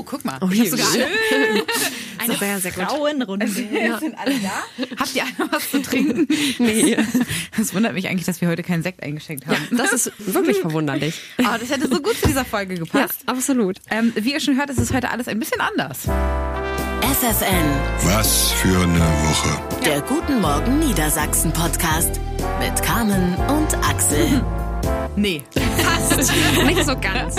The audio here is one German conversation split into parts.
Oh, guck mal. Oh, ich hier hab sogar schön. eine sehr, sehr gut. Frauenrunde. Sind alle da? Habt ihr alle was zu trinken? Nee. Das wundert mich eigentlich, dass wir heute keinen Sekt eingeschenkt haben. Das ist wirklich verwunderlich. Aber das hätte so gut zu dieser Folge Ja, gepasst. absolut. Ähm, wie ihr schon hört, ist es heute alles ein bisschen anders. FFN, Was für eine Woche. der Guten Morgen Niedersachsen Podcast mit Carmen und Axel. Nee. Fast. Nicht so ganz.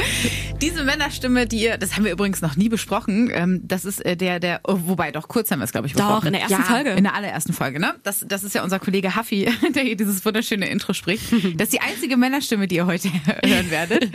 Diese Männerstimme, die ihr, das haben wir übrigens noch nie besprochen, ähm, das ist äh, der, der, oh, wobei doch kurz haben wir es, glaube ich, besprochen. Doch, in der ersten ja, Folge. In der allerersten Folge, ne? Das, das ist ja unser Kollege Haffi, der hier dieses wunderschöne Intro spricht. Das ist die einzige Männerstimme, die ihr heute hören werdet.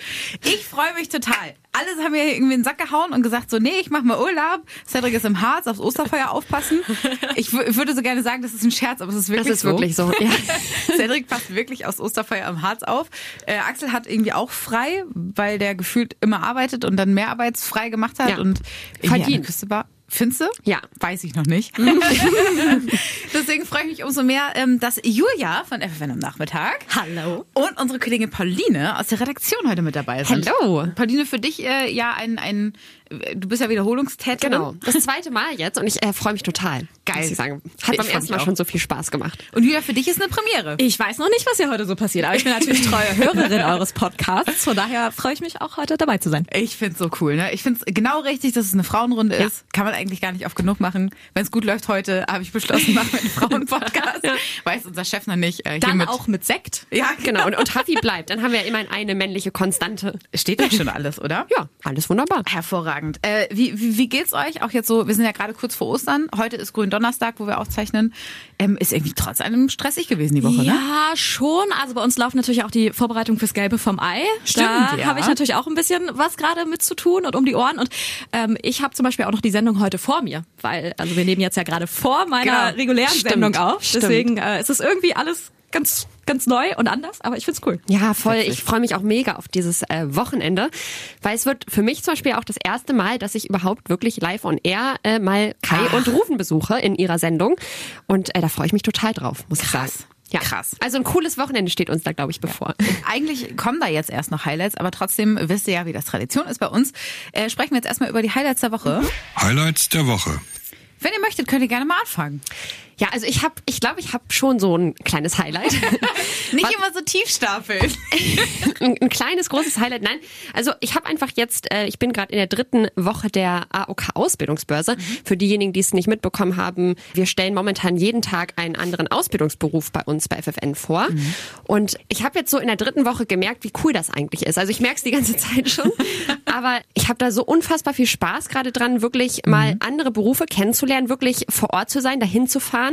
Ich freue mich total. Alle haben mir irgendwie in den Sack gehauen und gesagt so, nee, ich mach mal Urlaub. Cedric ist im Harz, aufs Osterfeuer aufpassen. Ich wü- würde so gerne sagen, das ist ein Scherz, aber es ist wirklich Das ist so. wirklich so. Ja. Cedric passt wirklich aufs Osterfeuer am Harz auf. Äh, Axel hat irgendwie auch frei, weil der gefühlt immer arbeitet und dann mehrarbeitsfrei gemacht hat Ja. und Verdient. Küste war. Findest du? Ja. Weiß ich noch nicht. Deswegen freue ich mich umso mehr, ähm, dass Julia von FFN am Nachmittag Hallo. und unsere Kollegin Pauline aus der Redaktion heute mit dabei sind. Hallo. Pauline, für dich äh, ja ein, ein, du bist ja Wiederholungstäterin. Genau. Das zweite Mal jetzt und ich äh, freue mich total. Geil. Muss ich sagen. Hat Ich beim ersten Mal auch. schon so viel Spaß gemacht. Und Julia, für dich ist eine Premiere. Ich weiß noch nicht, was hier heute so passiert, aber ich bin natürlich treue Hörerin eures Podcasts. Von daher freue ich mich auch heute dabei zu sein. Ich find's so cool, ne? Ich find's genau richtig, dass es eine Frauenrunde Ja. ist. Kann man eigentlich gar nicht oft genug machen. Wenn es gut läuft heute, habe ich beschlossen, machen wir einen Frauenpodcast. Weiß unser Chef noch nicht. Äh, Dann auch mit Sekt. Ja, Genau. Und, und Hafi bleibt. Dann haben wir immerhin eine männliche Konstante. Steht ja schon alles, oder? Ja, alles wunderbar. Hervorragend. Äh, wie, wie, wie geht's euch? Auch jetzt so, wir sind ja gerade kurz vor Ostern. Heute ist Gründonnerstag, wo wir aufzeichnen. Ähm, ist irgendwie trotz allem stressig gewesen die Woche, ne? Ja, schon. Also bei uns laufen natürlich auch die Vorbereitungen fürs Gelbe vom Ei. Stimmt, da ja. habe ich natürlich auch ein bisschen was gerade mit zu tun und um die Ohren. Und ähm, ich habe zum Beispiel auch noch die Sendung heute vor mir, weil also wir nehmen jetzt ja gerade vor meiner Genau. regulären Stimmt, Sendung auf. Deswegen äh, ist es irgendwie alles ganz ganz neu und anders, aber ich find's cool. Ja, voll. Ich freue mich auch mega auf dieses äh, Wochenende, weil es wird für mich zum Beispiel auch das erste Mal, dass ich überhaupt wirklich live on air äh, mal Kai Ach. und Rufen besuche in ihrer Sendung. Und äh, da freue ich mich total drauf, muss ich sagen. Krass. Ja. Krass. Also ein cooles Wochenende steht uns da, glaube ich, bevor. Eigentlich kommen da jetzt erst noch Highlights, aber trotzdem wisst ihr ja, wie das Tradition ist bei uns. Äh, sprechen wir jetzt erstmal über die Highlights der Woche. Highlights der Woche. Wenn ihr möchtet, könnt ihr gerne mal anfangen. Ja, also ich habe, ich glaube, ich habe schon so ein kleines Highlight. Nicht immer so tief stapeln. ein, ein kleines, großes Highlight. Nein, also ich habe einfach jetzt, äh, ich bin gerade in der dritten Woche der AOK-Ausbildungsbörse. Für diejenigen, die es nicht mitbekommen haben, wir stellen momentan jeden Tag einen anderen Ausbildungsberuf bei uns bei FFN vor. Und ich habe jetzt so in der dritten Woche gemerkt, wie cool das eigentlich ist. Also ich merke es die ganze Zeit schon, aber ich habe da so unfassbar viel Spaß gerade dran, wirklich mal andere Berufe kennenzulernen, wirklich vor Ort zu sein, dahin zu fahren,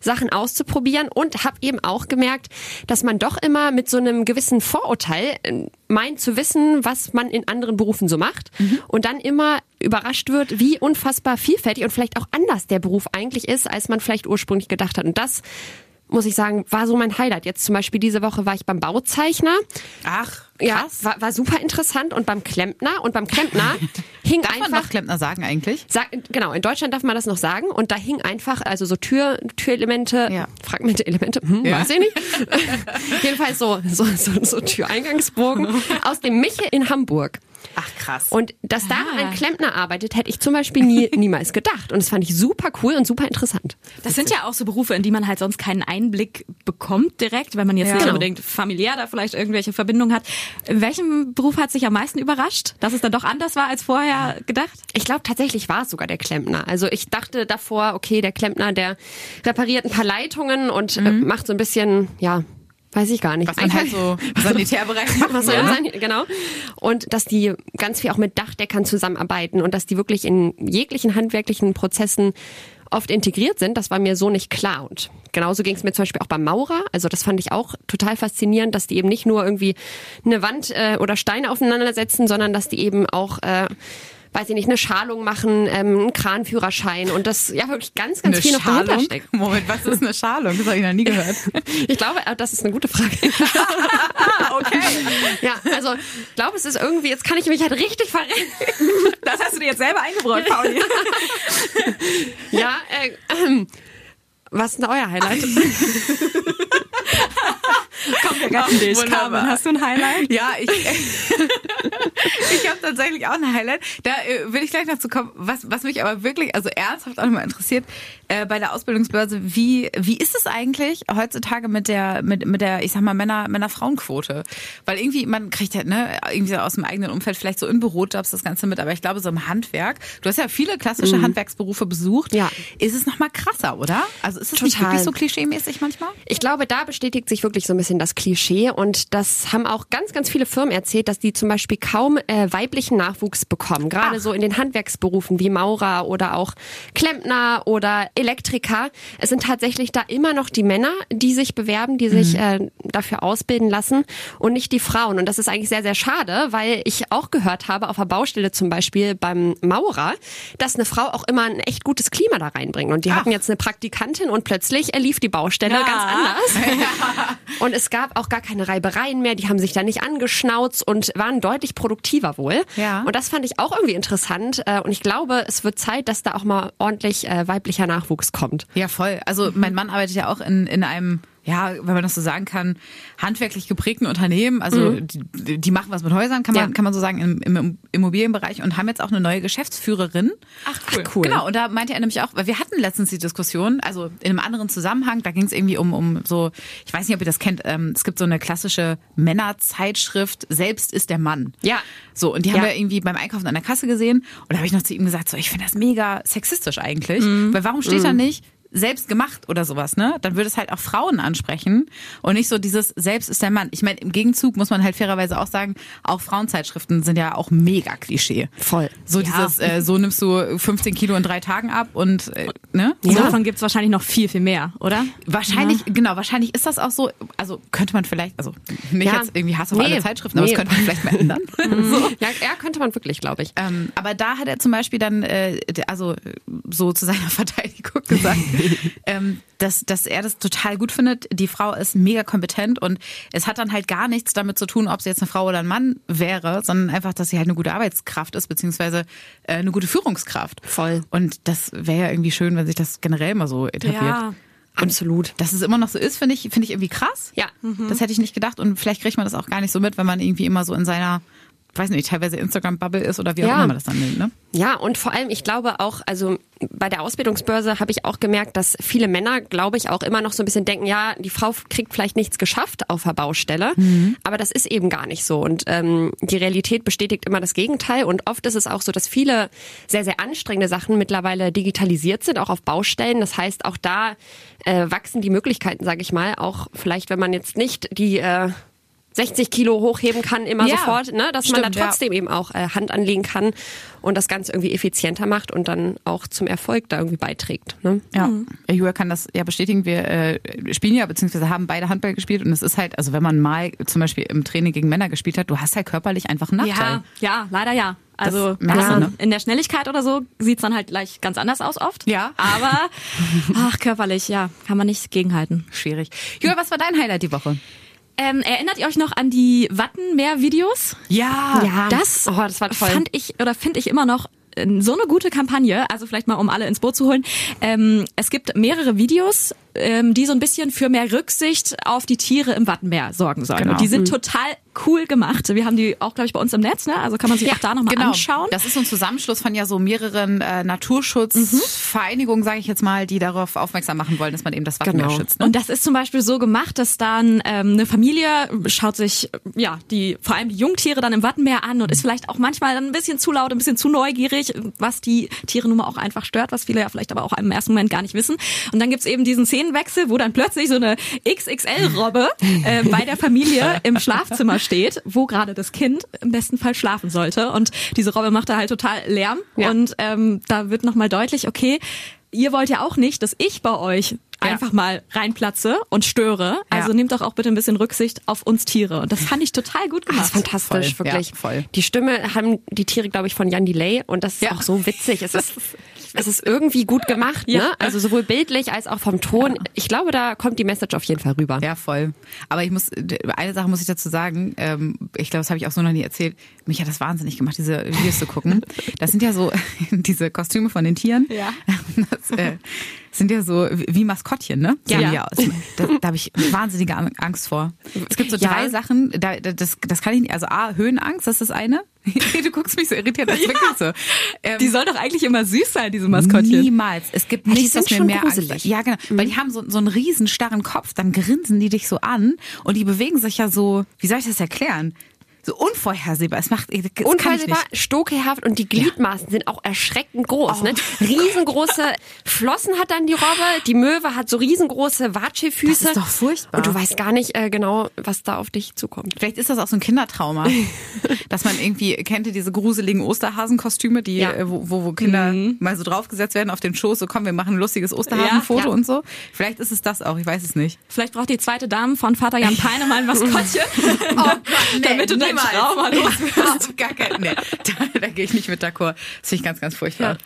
Sachen auszuprobieren und habe eben auch gemerkt, dass man doch immer mit so einem gewissen Vorurteil äh, meint zu wissen, was man in anderen Berufen so macht und dann immer überrascht wird, wie unfassbar vielfältig und vielleicht auch anders der Beruf eigentlich ist, als man vielleicht ursprünglich gedacht hat. Und das muss ich sagen, war so mein Highlight. Jetzt zum Beispiel diese Woche war ich beim Bauzeichner. Ach, Ja, krass. war, war super interessant. Und beim Klempner und beim Klempner hing Darf man einfach noch Klempner sagen eigentlich? Sag, genau, in Deutschland darf man das noch sagen. Und da hing einfach, also so Tür, Türelemente, Ja. Fragmente, Elemente, hm, Ja. weiß ich nicht. Jedenfalls so, so, so, so Türeingangsbogen aus dem Michel in Hamburg. Ach, krass. Und dass da Ah. ein Klempner arbeitet, hätte ich zum Beispiel nie, niemals gedacht. Und das fand ich super cool und super interessant. Das sind ja auch so Berufe, in die man halt sonst keinen Einblick bekommt direkt, wenn man jetzt Ja. nicht Genau. unbedingt familiär da vielleicht irgendwelche Verbindungen hat. In welchem Beruf hat sich am meisten überrascht, dass es dann doch anders war als vorher gedacht? Ich glaube, tatsächlich war es sogar der Klempner. Also ich dachte davor, okay, der Klempner, der repariert ein paar Leitungen und äh, macht so ein bisschen, ja, weiß ich gar nicht. was man halt so Sanitärbereich was ja. das sein? Genau. Und dass die ganz viel auch mit Dachdeckern zusammenarbeiten und dass die wirklich in jeglichen handwerklichen Prozessen oft integriert sind, das war mir so nicht klar. Und genauso ging es mir zum Beispiel auch beim Maurer. Also das fand ich auch total faszinierend, dass die eben nicht nur irgendwie eine Wand äh, oder Steine aufeinander setzen, sondern dass die eben auch äh, weiß ich nicht, eine Schalung machen, ähm, einen Kranführerschein und das ja wirklich ganz, ganz Eine viel noch dahinter steckt. Moment, was ist eine Schalung? Das habe ich noch nie gehört. Ich glaube, äh, das ist eine gute Frage. okay. ja, also ich glaube, es ist irgendwie, jetzt kann ich mich halt richtig verrennen. Das hast du dir jetzt selber eingebrockt, Pauli. Ja, äh, ähm, was ist denn euer Highlight? Komm, wir retten dich. Carmen, hast du ein Highlight? Ja, ich, ich habe tatsächlich auch ein Highlight. Da äh, will ich gleich noch zu kommen. Was, was mich aber wirklich, also ernsthaft auch nochmal interessiert, äh, bei der Ausbildungsbörse, wie, wie ist es eigentlich heutzutage mit der, mit, mit der, ich sag mal, Männer, Männer-Frauen-Quote? Weil irgendwie, man kriegt ja, ne, irgendwie so aus dem eigenen Umfeld vielleicht so in Bürojobs das Ganze mit, aber ich glaube, so im Handwerk, du hast ja viele klassische Handwerksberufe besucht. Ja. Ist es nochmal krasser, oder? Also ist es nicht Total. wirklich so klischee-mäßig manchmal? Ich glaube, da bestätigt sich wirklich so ein bisschen das Klischee und das haben auch ganz, ganz viele Firmen erzählt, dass die zum Beispiel kaum äh, weiblichen Nachwuchs bekommen. Gerade Ach. so in den Handwerksberufen wie Maurer oder auch Klempner oder Elektriker. Es sind tatsächlich da immer noch die Männer, die sich bewerben, die sich äh, dafür ausbilden lassen und nicht die Frauen. Und das ist eigentlich sehr, sehr schade, weil ich auch gehört habe, auf der Baustelle zum Beispiel beim Maurer, dass eine Frau auch immer ein echt gutes Klima da reinbringt. Und die hatten jetzt eine Praktikantin und plötzlich äh, lief die Baustelle Ja. ganz anders. Und es gab auch gar keine Reibereien mehr, die haben sich da nicht angeschnauzt und waren deutlich produktiver wohl. Ja. Und das fand ich auch irgendwie interessant. Äh, Und ich glaube, es wird Zeit, dass da auch mal ordentlich äh, weiblicher Nachwuchs kommt. Ja, voll. Also mein Mann arbeitet ja auch in, in einem, ja, wenn man das so sagen kann, handwerklich geprägten Unternehmen. Also die, die machen was mit Häusern, kann man, Ja. kann man so sagen, im, im Immobilienbereich und haben jetzt auch eine neue Geschäftsführerin. Ach, cool. cool. Genau, und da meinte er nämlich auch, weil wir hatten letztens die Diskussion, also in einem anderen Zusammenhang, da ging es irgendwie um, um so, ich weiß nicht, ob ihr das kennt, ähm, es gibt so eine klassische Männerzeitschrift, Selbst ist der Mann. Ja. So, und die haben Ja. wir irgendwie beim Einkaufen an der Kasse gesehen und da habe ich noch zu ihm gesagt, so, ich finde das mega sexistisch eigentlich, weil warum steht da nicht selbst gemacht oder sowas, ne? Dann würde es halt auch Frauen ansprechen und nicht so dieses selbst ist der Mann. Ich meine, im Gegenzug muss man halt fairerweise auch sagen, auch Frauenzeitschriften sind ja auch mega Klischee. Voll. So dieses, äh, so nimmst du 15 Kilo in drei Tagen ab und, äh, ne? So Ja. davon gibt's wahrscheinlich noch viel, viel mehr, oder? Wahrscheinlich, genau, wahrscheinlich ist das auch so, also könnte man vielleicht, also nicht Ja. jetzt irgendwie Hass auf Nee. alle Zeitschriften, aber Nee. das könnte man vielleicht mal ändern. so. Ja, ja, könnte man wirklich, glaube ich. Ähm, aber da hat er zum Beispiel dann, äh, also so zu seiner Verteidigung gesagt, ähm, dass, dass er das total gut findet. Die Frau ist mega kompetent und es hat dann halt gar nichts damit zu tun, ob sie jetzt eine Frau oder ein Mann wäre, sondern einfach, dass sie halt eine gute Arbeitskraft ist, beziehungsweise äh, eine gute Führungskraft. Voll. Und das wäre ja irgendwie schön, wenn sich das generell mal so etabliert. Ja. Absolut. Dass es immer noch so ist, finde ich, finde ich irgendwie krass. Ja. Das hätte ich nicht gedacht und vielleicht kriegt man das auch gar nicht so mit, wenn man irgendwie immer so in seiner, weiß nicht, teilweise Instagram-Bubble ist oder wie auch Ja. immer man das dann nennt, ne? Ja, und vor allem, ich glaube auch, also bei der Ausbildungsbörse habe ich auch gemerkt, dass viele Männer, glaube ich, auch immer noch so ein bisschen denken, ja, die Frau kriegt vielleicht nichts geschafft auf der Baustelle, aber das ist eben gar nicht so. Und ähm, die Realität bestätigt immer das Gegenteil. Und oft ist es auch so, dass viele sehr, sehr anstrengende Sachen mittlerweile digitalisiert sind, auch auf Baustellen. Das heißt, auch da äh, wachsen die Möglichkeiten, sage ich mal, auch vielleicht, wenn man jetzt nicht die äh, 60 Kilo hochheben kann immer Ja, sofort, ne, dass man stimmt, da ja. trotzdem eben auch äh, Hand anlegen kann und das Ganze irgendwie effizienter macht und dann auch zum Erfolg da irgendwie beiträgt. Ne? Ja, Julia kann das ja bestätigen. Wir äh, spielen ja, beziehungsweise haben beide Handball gespielt und es ist halt, also wenn man mal zum Beispiel im Training gegen Männer gespielt hat, du hast halt körperlich einfach einen Nachteil. Ja, ja, leider ja. Also ja, ne? in der Schnelligkeit oder so sieht's dann halt gleich ganz anders aus oft. Ja. Aber ach, körperlich, ja, kann man nicht gegenhalten. Schwierig. Julia, was war dein Highlight die Woche? Ähm, erinnert ihr euch noch an die Wattenmeer-Videos? Ja. Ja, Das, oh, das war toll. fand ich oder finde ich immer noch äh, so eine gute Kampagne, also vielleicht mal um alle ins Boot zu holen. Ähm, es gibt mehrere Videos, ähm, die so ein bisschen für mehr Rücksicht auf die Tiere im Wattenmeer sorgen sollen. Genau. Und die sind total cool gemacht. Wir haben die auch, glaube ich, bei uns im Netz, ne? Also kann man sich auch da nochmal Genau. anschauen. Das ist so ein Zusammenschluss von ja so mehreren äh, Naturschutzvereinigungen, sage ich jetzt mal, die darauf aufmerksam machen wollen, dass man eben das Wattenmeer Genau. schützt. Ne? Und das ist zum Beispiel so gemacht, dass dann ähm, eine Familie schaut sich ja die vor allem die Jungtiere dann im Wattenmeer an und ist vielleicht auch manchmal dann ein bisschen zu laut, ein bisschen zu neugierig, was die Tiere nun mal auch einfach stört, was viele ja vielleicht aber auch im ersten Moment gar nicht wissen. Und dann gibt's eben diesen Szenenwechsel, wo dann plötzlich so eine XXL-Robbe äh, bei der Familie im Schlafzimmer steht, wo gerade das Kind im besten Fall schlafen sollte. Und diese Robbe macht da halt total Lärm Ja. und ähm, da wird nochmal deutlich, okay, ihr wollt ja auch nicht, dass ich bei euch. Einfach mal reinplatze und störe. Also Ja. nehmt doch auch bitte ein bisschen Rücksicht auf uns Tiere. Und das fand ich total gut Ah, gemacht. das ist fantastisch, Voll, wirklich. ja, voll. Die Stimme haben die Tiere, glaube ich, von Jan Delay und das ist Ja. auch so witzig. Es ist, es ist irgendwie gut gemacht, Ja. ne? Also sowohl bildlich als auch vom Ton. Ich glaube, da kommt die Message auf jeden Fall rüber. Ja, voll. Aber ich muss, eine Sache muss ich dazu sagen, ähm, ich glaube, das habe ich auch so noch nie erzählt. Mich hat das wahnsinnig gemacht, diese Videos zu gucken. Das sind ja so diese Kostüme von den Tieren. Ja. Das äh, sind ja so wie Maskottchen, ne? Ja. die aus. Da, da habe ich wahnsinnige An- Angst vor. Es gibt so Ja. drei Sachen, da, da- das, das kann ich nicht. Also A, Höhenangst, das ist das eine. du guckst mich so irritiert, das ist wirklich so. Ähm, Die soll doch eigentlich immer süß sein, diese Maskottchen. Niemals. Es gibt nichts, was mir mehr Angst gruselig. Ja, genau. Weil die haben so, so einen riesen starren Kopf, dann grinsen die dich so an und die bewegen sich ja so, wie soll ich das erklären? So unvorhersehbar. Es macht, ich Unvorhersehbar, stokehaft und die Gliedmaßen sind auch erschreckend groß. Ne? Riesengroße Flossen hat dann die Robbe, die Möwe hat so riesengroße Watschefüße. Das ist doch furchtbar. Und du weißt gar nicht äh, genau, was da auf dich zukommt. Vielleicht ist das auch so ein Kindertrauma, dass man irgendwie, kennt ihr diese gruseligen Osterhasenkostüme, die, Ja. äh, wo, wo Kinder mal so draufgesetzt werden auf den Schoß, so komm, wir machen ein lustiges Osterhasenfoto Ja, ja. und so. Vielleicht ist es das auch, ich weiß es nicht. Vielleicht braucht die zweite Dame von Vater Jan Peine mal ein Maskottchen. Oh Gott, nee, Damit du dein niemals. Trauma loswirst. Auf gar kein, nee, da, da gehe ich nicht mit d'accord. Das finde ich ganz, ganz furchtbar.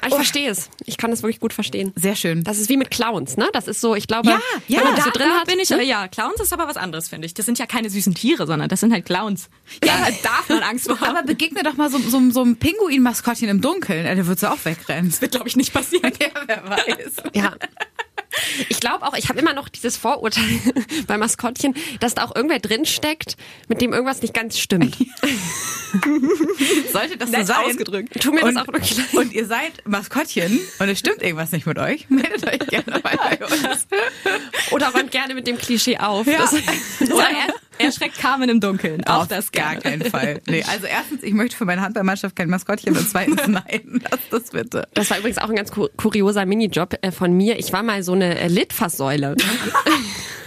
Aber ich verstehe es. Ich kann das wirklich gut verstehen. Sehr schön. Das ist wie mit Clowns, ne? Das ist so, ich glaube, Ja, ja, wenn man das da so drin hat, bin ich, ja, Clowns ist aber was anderes, finde ich. Das sind ja keine süßen Tiere, sondern das sind halt Clowns. Ja, da darf man Angst vor haben. Aber begegne doch mal so, so, so einem Pinguin-Maskottchen im Dunkeln. Äh, Der wird so auch wegrennen. Das wird, glaube ich, nicht passieren. Ja, wer weiß. Ja. Ich glaube auch, ich habe immer noch dieses Vorurteil bei Maskottchen, dass da auch irgendwer drin steckt, mit dem irgendwas nicht ganz stimmt. Sollte das so sein? ausgedrückt. Tu mir das und, auch wirklich leid. Und ihr seid Maskottchen und es stimmt irgendwas nicht mit euch, meldet euch gerne bei uns. Oder räumt gerne mit dem Klischee auf. Ja. Das, Oder er, schreckt Carmen im Dunkeln. Auch Auf das gar gerne. keinen Fall. Nee, also erstens, ich möchte für meine Handballmannschaft kein Maskottchen und zweitens, nein, lass das bitte. das war übrigens auch ein ganz ku- kurioser Minijob äh, von mir. Ich war mal so eine äh, Litfaßsäule.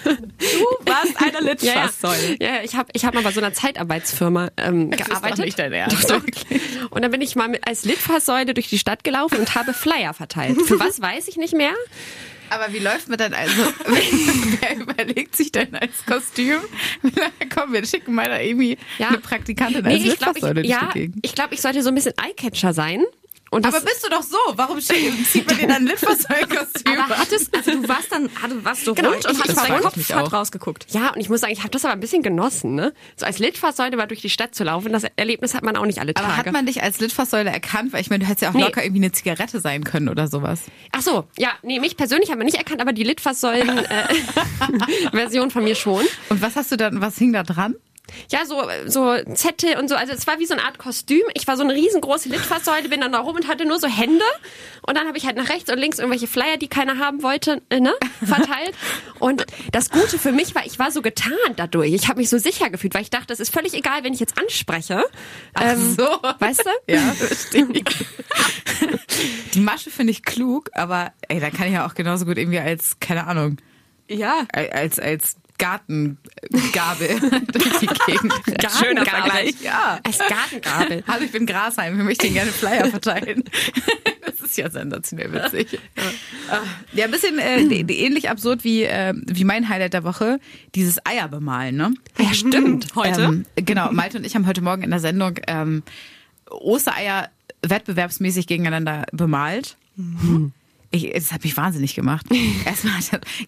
Du warst eine Litfaßsäule. Ja, ja, ich habe ich hab mal bei so einer Zeitarbeitsfirma ähm, Das ist gearbeitet. nicht dein Ernst. Doch, doch. Und dann bin ich mal mit, als Litfaßsäule durch die Stadt gelaufen und habe Flyer verteilt. Für was weiß ich nicht mehr. Aber wie läuft man dann also? Wer überlegt sich denn als Kostüm? Komm, wir schicken mal da irgendwie Ja. eine Praktikantin als ich glaube, Litfaßsäule ich, durch ja, die Gegend. ich, glaub, ich sollte so ein bisschen Eyecatcher sein. Aber bist du doch so? Warum zieht man dir dann ein Litfaßsäule-Kostüm Aber an? hattest, also du warst dann, du warst so Genau, rund und hattest das dein frag ich Kopf hat rausgeguckt. ja, und ich muss sagen, ich habe das aber ein bisschen genossen. Ne? So als Litfaßsäule mal durch die Stadt zu laufen, das Erlebnis hat man auch nicht alle Tage. Aber hat man dich als Litfaßsäule erkannt? Weil ich meine, du hättest ja auch Nee. locker irgendwie eine Zigarette sein können oder sowas. Ach so, ja, nee, mich persönlich haben wir nicht erkannt, aber die Litfaßsäulen-Version von mir schon. Und was hast du dann, was hing da dran? Ja, so, so Zettel und so. Also es war wie so eine Art Kostüm. Ich war so eine riesengroße Litfaßsäule, bin dann da rum und hatte nur so Hände. Und dann habe ich halt nach rechts und links irgendwelche Flyer, die keiner haben wollte, äh, ne, verteilt. Und das Gute für mich war, ich war so getarnt dadurch. Ich habe mich so sicher gefühlt, weil ich dachte, es ist völlig egal, wenn ich jetzt anspreche. Ähm, so. Weißt du? Ja, verstehe. Die Masche finde ich klug, aber ey, da kann ich ja auch genauso gut irgendwie als, keine Ahnung, Ja. als, als Gartengabel durch die Gegend. Schöner Vergleich. Ja. Als Gartengabel. Hallo, ich bin Grasheim, wir möchten gerne Flyer verteilen. Das ist ja sensationell witzig. Ja, ja ein bisschen äh, ähnlich absurd wie, äh, wie mein Highlight der Woche, dieses Eier bemalen, ne? Ja, stimmt. Heute? Ähm, genau, Malte und ich haben heute Morgen in der Sendung ähm, Ostereier wettbewerbsmäßig gegeneinander bemalt. Ich, das hat mich wahnsinnig gemacht. Erstmal,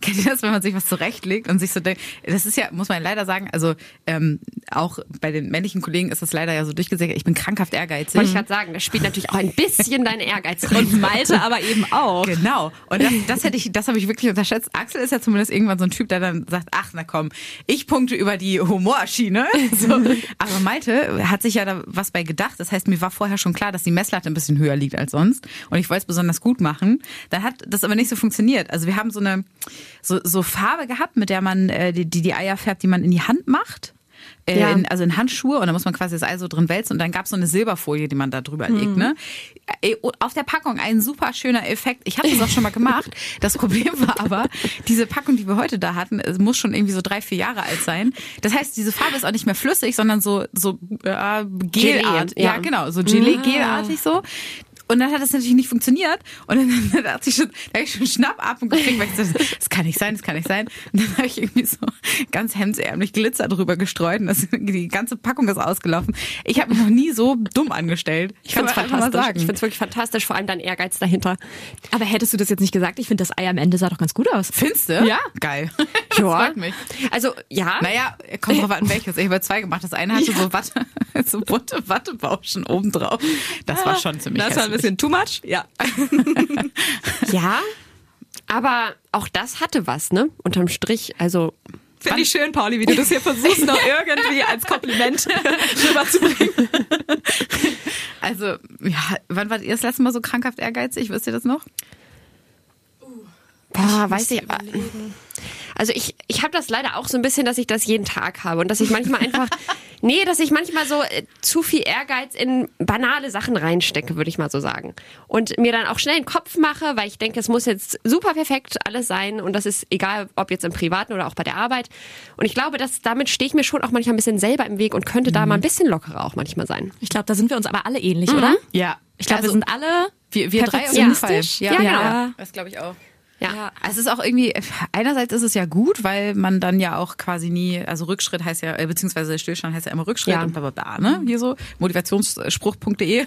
kennt ihr das, wenn man sich was zurechtlegt und sich so denkt, das ist ja, muss man leider sagen, also ähm, auch bei den männlichen Kollegen ist das leider ja so durchgesickert, ich bin krankhaft ehrgeizig. Wollte ich gerade sagen, da spielt natürlich auch ein bisschen dein Ehrgeiz. Und Malte aber eben auch. Genau. Und das, das hätte ich, das habe ich wirklich unterschätzt. Axel ist ja zumindest irgendwann so ein Typ, der dann sagt, ach na komm, ich punkte über die Humorschiene. So. Aber Malte hat sich ja da was bei gedacht. Das heißt, mir war vorher schon klar, dass die Messlatte ein bisschen höher liegt als sonst. Und ich wollte es besonders gut machen. Dann hat das aber nicht so funktioniert. Also wir haben so eine so, so Farbe gehabt, mit der man äh, die, die Eier färbt, die man in die Hand macht. Äh, Ja. in, also in Handschuhe und da muss man quasi das Ei so drin wälzen und dann gab es so eine Silberfolie, die man da drüber legt. Ne? Und Auf der Packung ein super schöner Effekt. Ich habe das auch schon mal gemacht. Das Problem war aber, diese Packung, die wir heute da hatten, es muss schon irgendwie so drei, vier Jahre alt sein. Das heißt, diese Farbe ist auch nicht mehr flüssig, sondern so, so äh, Gelart. Gelee, ja. ja, genau, so Gelee-Gelartig so. Und dann hat das natürlich nicht funktioniert. Und dann, dann dachte ich schon, da habe ich schon Schnappatmung gekriegt, weil ich dachte, das kann nicht sein, das kann nicht sein. Und dann habe ich irgendwie so ganz hemdsärmlich Glitzer drüber gestreut und das, die ganze Packung ist ausgelaufen. Ich habe mich noch nie so dumm angestellt. Ich finde es Kann mal fantastisch. sagen. Ich finde es wirklich fantastisch, vor allem dein Ehrgeiz dahinter. Aber hättest du das jetzt nicht gesagt? Ich finde, das Ei am Ende sah doch ganz gut aus. Findest du? Ja. Geil. Das freut mich. Also, ja. Naja, kommt drauf an, welches. Ich habe zwei gemacht. Das eine hatte so Watte, so bunte Wattebauschen obendrauf. Das war schon ziemlich Das war ein hässlich. Bisschen too much. Ja. Ja, aber auch das hatte was, ne? Unterm Strich, also Finde ich schön, Pauli, wie du das hier versuchst, noch irgendwie als Kompliment rüberzubringen. Also, ja, wann wart ihr das letzte Mal so krankhaft ehrgeizig? Wisst ihr das noch? Boah, weiß ich. Also ich, ich habe das leider auch so ein bisschen, dass ich das jeden Tag habe und dass ich manchmal einfach, nee, dass ich manchmal so äh, zu viel Ehrgeiz in banale Sachen reinstecke, würde ich mal so sagen. Und mir dann auch schnell den Kopf mache, weil ich denke, es muss jetzt super perfekt alles sein und das ist egal, ob jetzt im Privaten oder auch bei der Arbeit. Und ich glaube, dass damit stehe ich mir schon auch manchmal ein bisschen selber im Weg und könnte da mal ein bisschen lockerer auch manchmal sein. Ich glaube, da sind wir uns aber alle ähnlich, oder? Ja. Ich glaube, wir Also, sind alle wir, wir drei auf jeden Fall. perfektionistisch. Ja, Ja, genau. ja. Das glaube ich auch. Ja. Ja. Also es ist auch irgendwie, einerseits ist es ja gut, weil man dann ja auch quasi nie, also Rückschritt heißt ja, äh, beziehungsweise Stillstand heißt ja immer Rückschritt Ja. und bla bla bla, ne? Hier so, motivationsspruch.de.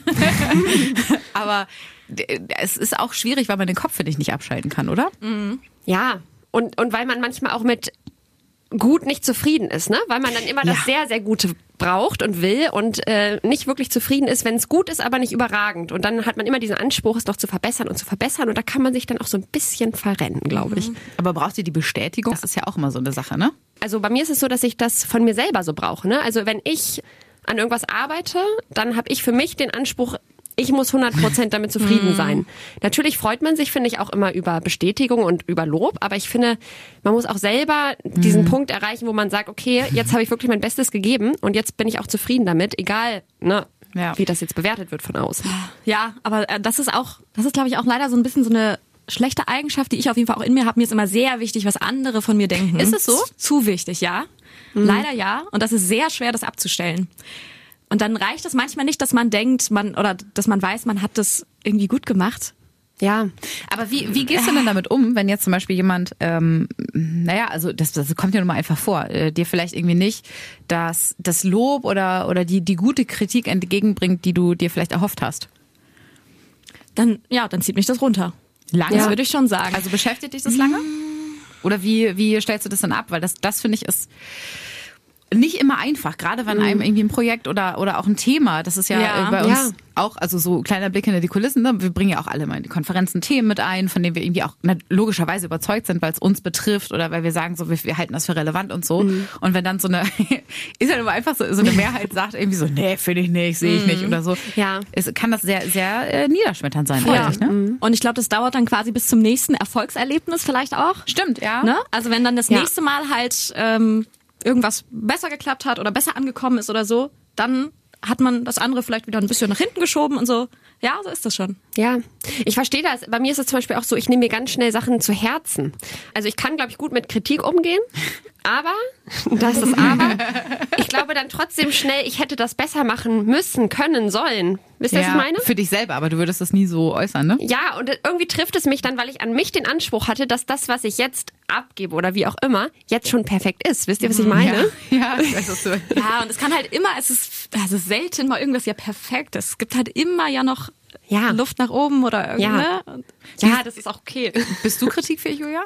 Aber es ist auch schwierig, weil man den Kopf, finde ich, nicht abschalten kann, oder? Ja, und, und weil man manchmal auch mit gut nicht zufrieden ist, ne? Weil man dann immer das Ja. sehr, sehr Gute braucht und will und äh, nicht wirklich zufrieden ist, wenn es gut ist, aber nicht überragend. Und dann hat man immer diesen Anspruch, es noch zu verbessern und zu verbessern. Und da kann man sich dann auch so ein bisschen verrennen, glaube ich. Aber braucht ihr die Bestätigung? Das ist ja auch immer so eine Sache, ne? Also bei mir ist es so, dass ich das von mir selber so brauche. Ne? Also wenn ich an irgendwas arbeite, dann habe ich für mich den Anspruch, ich muss 100% damit zufrieden sein. Natürlich freut man sich, finde ich, auch immer über Bestätigung und über Lob, aber ich finde, man muss auch selber diesen Punkt erreichen, wo man sagt, okay, jetzt habe ich wirklich mein Bestes gegeben und jetzt bin ich auch zufrieden damit, egal ne, Ja. wie das jetzt bewertet wird von außen. Ja, aber äh, das ist auch, das ist glaube ich auch leider so ein bisschen so eine schlechte Eigenschaft, die ich auf jeden Fall auch in mir habe. Mir ist immer sehr wichtig, was andere von mir denken. Ist es so? Zu wichtig, ja. Leider ja. Und das ist sehr schwer, das abzustellen. Und dann reicht es manchmal nicht, dass man denkt, man oder dass man weiß, man hat das irgendwie gut gemacht. Ja, Aber wie, wie gehst du denn damit um, wenn jetzt zum Beispiel jemand, ähm, naja, also das, das kommt ja nun mal einfach vor, äh, dir vielleicht irgendwie nicht das, das Lob oder, oder die, die gute Kritik entgegenbringt, die du dir vielleicht erhofft hast? Dann, ja, dann zieht mich das runter. Lange? Das würde ich schon sagen. Also beschäftigt dich das lange? Oder wie, wie stellst du das dann ab? Weil das, das finde ich ist nicht immer einfach, gerade wenn einem irgendwie ein Projekt oder, oder auch ein Thema, das ist ja, Ja. äh, bei uns Ja. auch, also so kleiner Blick hinter die Kulissen, ne? wir bringen ja auch alle mal in die Konferenzen Themen mit ein, von denen wir irgendwie auch na, logischerweise überzeugt sind, weil es uns betrifft oder weil wir sagen, so wir, wir halten das für relevant und so. Und wenn dann so eine, ist ja immer einfach so, so eine Mehrheit sagt irgendwie so, nee, finde ich nicht, sehe ich nicht oder so. Ja. Es kann das sehr, sehr äh, niederschmetternd sein, ja. eigentlich, ne? Und ich glaube, das dauert dann quasi bis zum nächsten Erfolgserlebnis vielleicht auch. Stimmt, ja. Ne? Also wenn dann das nächste Mal halt ähm, irgendwas besser geklappt hat oder besser angekommen ist oder so, dann hat man das andere vielleicht wieder ein bisschen nach hinten geschoben und so. Ja, so ist das schon. Ja, ich verstehe das. Bei mir ist es zum Beispiel auch so, ich nehme mir ganz schnell Sachen zu Herzen. Also ich kann, glaube ich, gut mit Kritik umgehen, aber, das ist aber, ich glaube dann trotzdem schnell, ich hätte das besser machen müssen, können, sollen. Wisst ihr, was ich meine? Für dich selber, aber du würdest das nie so äußern, ne? Ja, und irgendwie trifft es mich dann, weil ich an mich den Anspruch hatte, dass das, was ich jetzt abgebe oder wie auch immer, jetzt schon perfekt ist. Wisst ihr, was ich meine? Ja, ich weiß, was du Ja, und es kann halt immer, es ist, ist selten mal irgendwas ja perfekt. Es gibt halt immer ja noch Ja. Luft nach oben oder Ja. irgendwas. Ja, das ist auch okay. Bist du kritikfähig, Julia?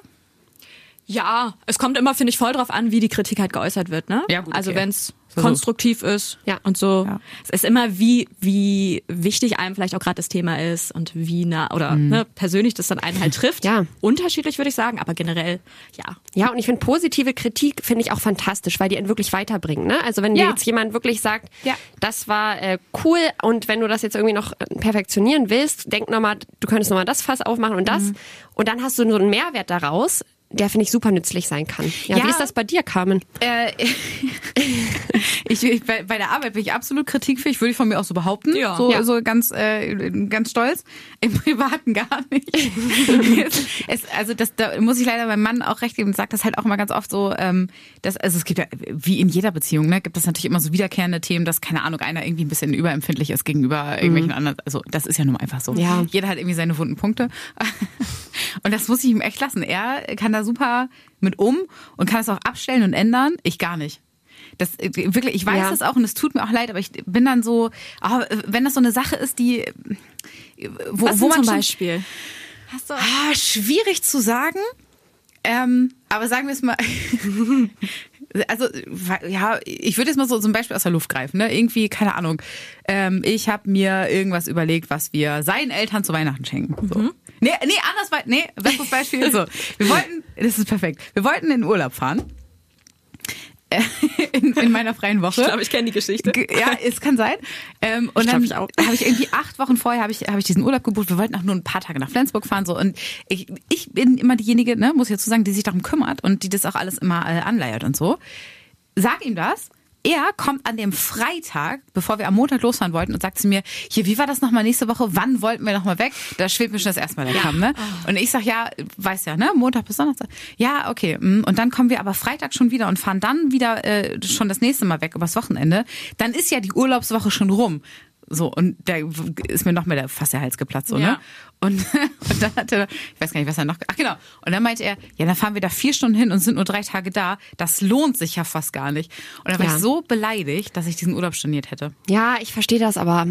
Ja, es kommt immer, finde ich, voll drauf an, wie die Kritik halt geäußert wird, ne? Ja, gut, Also okay. wenn es So, so. konstruktiv ist Ja. und so. Ja. Es ist immer, wie, wie wichtig einem vielleicht auch gerade das Thema ist und wie nah oder Mhm. ne, persönlich das dann einen halt trifft. Ja. Unterschiedlich würde ich sagen, aber generell, ja. Ja, und ich finde positive Kritik finde ich auch fantastisch, weil die einen wirklich weiterbringen. Ne? Also wenn dir Ja. jetzt jemand wirklich sagt, Ja. das war äh, cool und wenn du das jetzt irgendwie noch äh, perfektionieren willst, denk nochmal, du könntest nochmal das Fass aufmachen und das. Mhm. Und dann hast du so einen Mehrwert daraus, der finde ich super nützlich sein kann. Ja, Ja. Wie ist das bei dir, Carmen? Äh, ich, ich, bei, bei der Arbeit bin ich absolut kritikfähig, würde ich von mir auch so behaupten. Ja. So, Ja. so ganz, äh, ganz stolz. Im Privaten gar nicht. es, also das, da muss ich leider meinem Mann auch recht geben und sagt das halt auch immer ganz oft so, ähm, dass, also es gibt ja, wie in jeder Beziehung, ne, gibt es natürlich immer so wiederkehrende Themen, dass, keine Ahnung, einer irgendwie ein bisschen überempfindlich ist gegenüber irgendwelchen anderen. Also das ist ja nun mal einfach so. Ja. Jeder hat irgendwie seine wunden Punkte. Und das muss ich ihm echt lassen. Er kann da super mit um und kann es auch abstellen und ändern. Ich gar nicht. Das äh, wirklich, ich weiß Ja. das auch und es tut mir auch leid, aber ich bin dann so, ah, wenn das so eine Sache ist, die wo, Was wo man zum Beispiel? Hast du Ah, schwierig zu sagen. Ähm, aber sagen wir es mal. Also, ja, ich würde jetzt mal so zum Beispiel aus der Luft greifen, ne? Irgendwie, keine Ahnung. Ähm, ich habe mir irgendwas überlegt, was wir seinen Eltern zu Weihnachten schenken. So. Nee, nee, anders, nee, besseres Beispiel. So, wir wollten, das ist perfekt. Wir wollten in den Urlaub fahren. In, in meiner freien Woche. Ich glaube, ich kenne die Geschichte. Ge- Ja, es kann sein. Ähm, und Ich dann glaub, ich habe ich irgendwie acht Wochen vorher habe ich, habe ich diesen Urlaub gebucht. Wir wollten auch nur ein paar Tage nach Flensburg fahren so und ich, ich bin immer diejenige, ne, muss ich dazu sagen, die sich darum kümmert und die das auch alles immer äh, anleiert und so. Sag ihm das. Er kommt an dem Freitag, bevor wir am Montag losfahren wollten, und sagt zu mir, hier, wie war das nochmal nächste Woche? Wann wollten wir nochmal weg? Da schwebt mir schon das erste Mal der Kamm, ne? Und ich sag, ja, weiß ja, ne? Montag bis Donnerstag. Ja, okay. mm. Und dann kommen wir aber Freitag schon wieder und fahren dann wieder äh, schon das nächste Mal weg, übers Wochenende. Dann ist ja die Urlaubswoche schon rum. So, und da ist mir noch mehr der, fast der Hals geplatzt, so, Ja. ne? Und, und dann hat er, ich weiß gar nicht, was er noch, ach genau. Und dann meinte er, ja, dann fahren wir da vier Stunden hin und sind nur drei Tage da. Das lohnt sich ja fast gar nicht. Und da war Ja. ich so beleidigt, dass ich diesen Urlaub storniert hätte. Ja, ich verstehe das, aber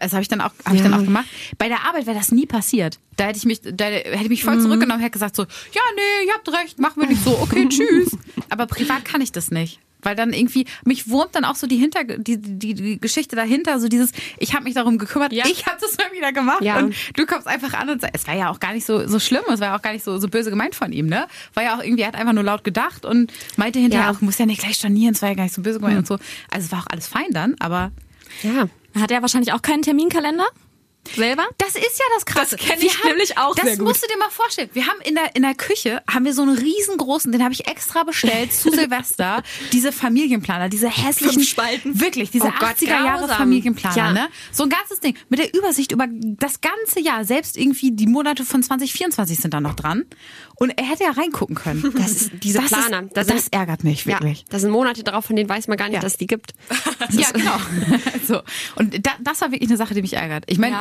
Das habe ich dann auch, hab ich Ja. dann auch gemacht. Bei der Arbeit wäre das nie passiert. Da hätte ich mich, da hätte ich mich voll zurückgenommen, hätte gesagt so, ja, nee, ihr habt recht, machen wir nicht so, okay, tschüss. Aber privat kann ich das nicht. Weil dann irgendwie, mich wurmt dann auch so die, Hinter, die, die, die Geschichte dahinter, so dieses, ich habe mich darum gekümmert, Ja. ich habe das mal wieder gemacht Ja. und du kommst einfach an und sagst, es war ja auch gar nicht so, so schlimm, es war ja auch gar nicht so, so böse gemeint von ihm, ne? War ja auch irgendwie, er hat einfach nur laut gedacht und meinte hinterher Ja. auch, muss ja nicht gleich stornieren, es war ja gar nicht so böse gemeint und so. Also es war auch alles fein dann, aber ja. Hat er wahrscheinlich auch keinen Terminkalender? Selber? Das ist ja das Krasse. Das kenn Wir ich nämlich auch Das sehr gut. musst du dir mal vorstellen. Wir haben in der, in der Küche, haben wir so einen riesengroßen, den habe ich extra bestellt zu Silvester, diese Familienplaner, diese hässlichen, Fünf Spalten. wirklich, diese Oh Gott, 80er Jahre. Familienplaner, Ja. ne? So ein ganzes Ding mit der Übersicht über das ganze Jahr, selbst irgendwie die Monate von 2024 sind da noch dran. Und er hätte ja reingucken können. Das ist diese das Planer. Ist, Da das, sind- ärgert mich Ja, wirklich. da sind Monate drauf, von denen weiß man gar nicht, Ja. dass es die gibt. Ja, genau. so. Und da, das war wirklich eine Sache, die mich ärgert. Ich meine,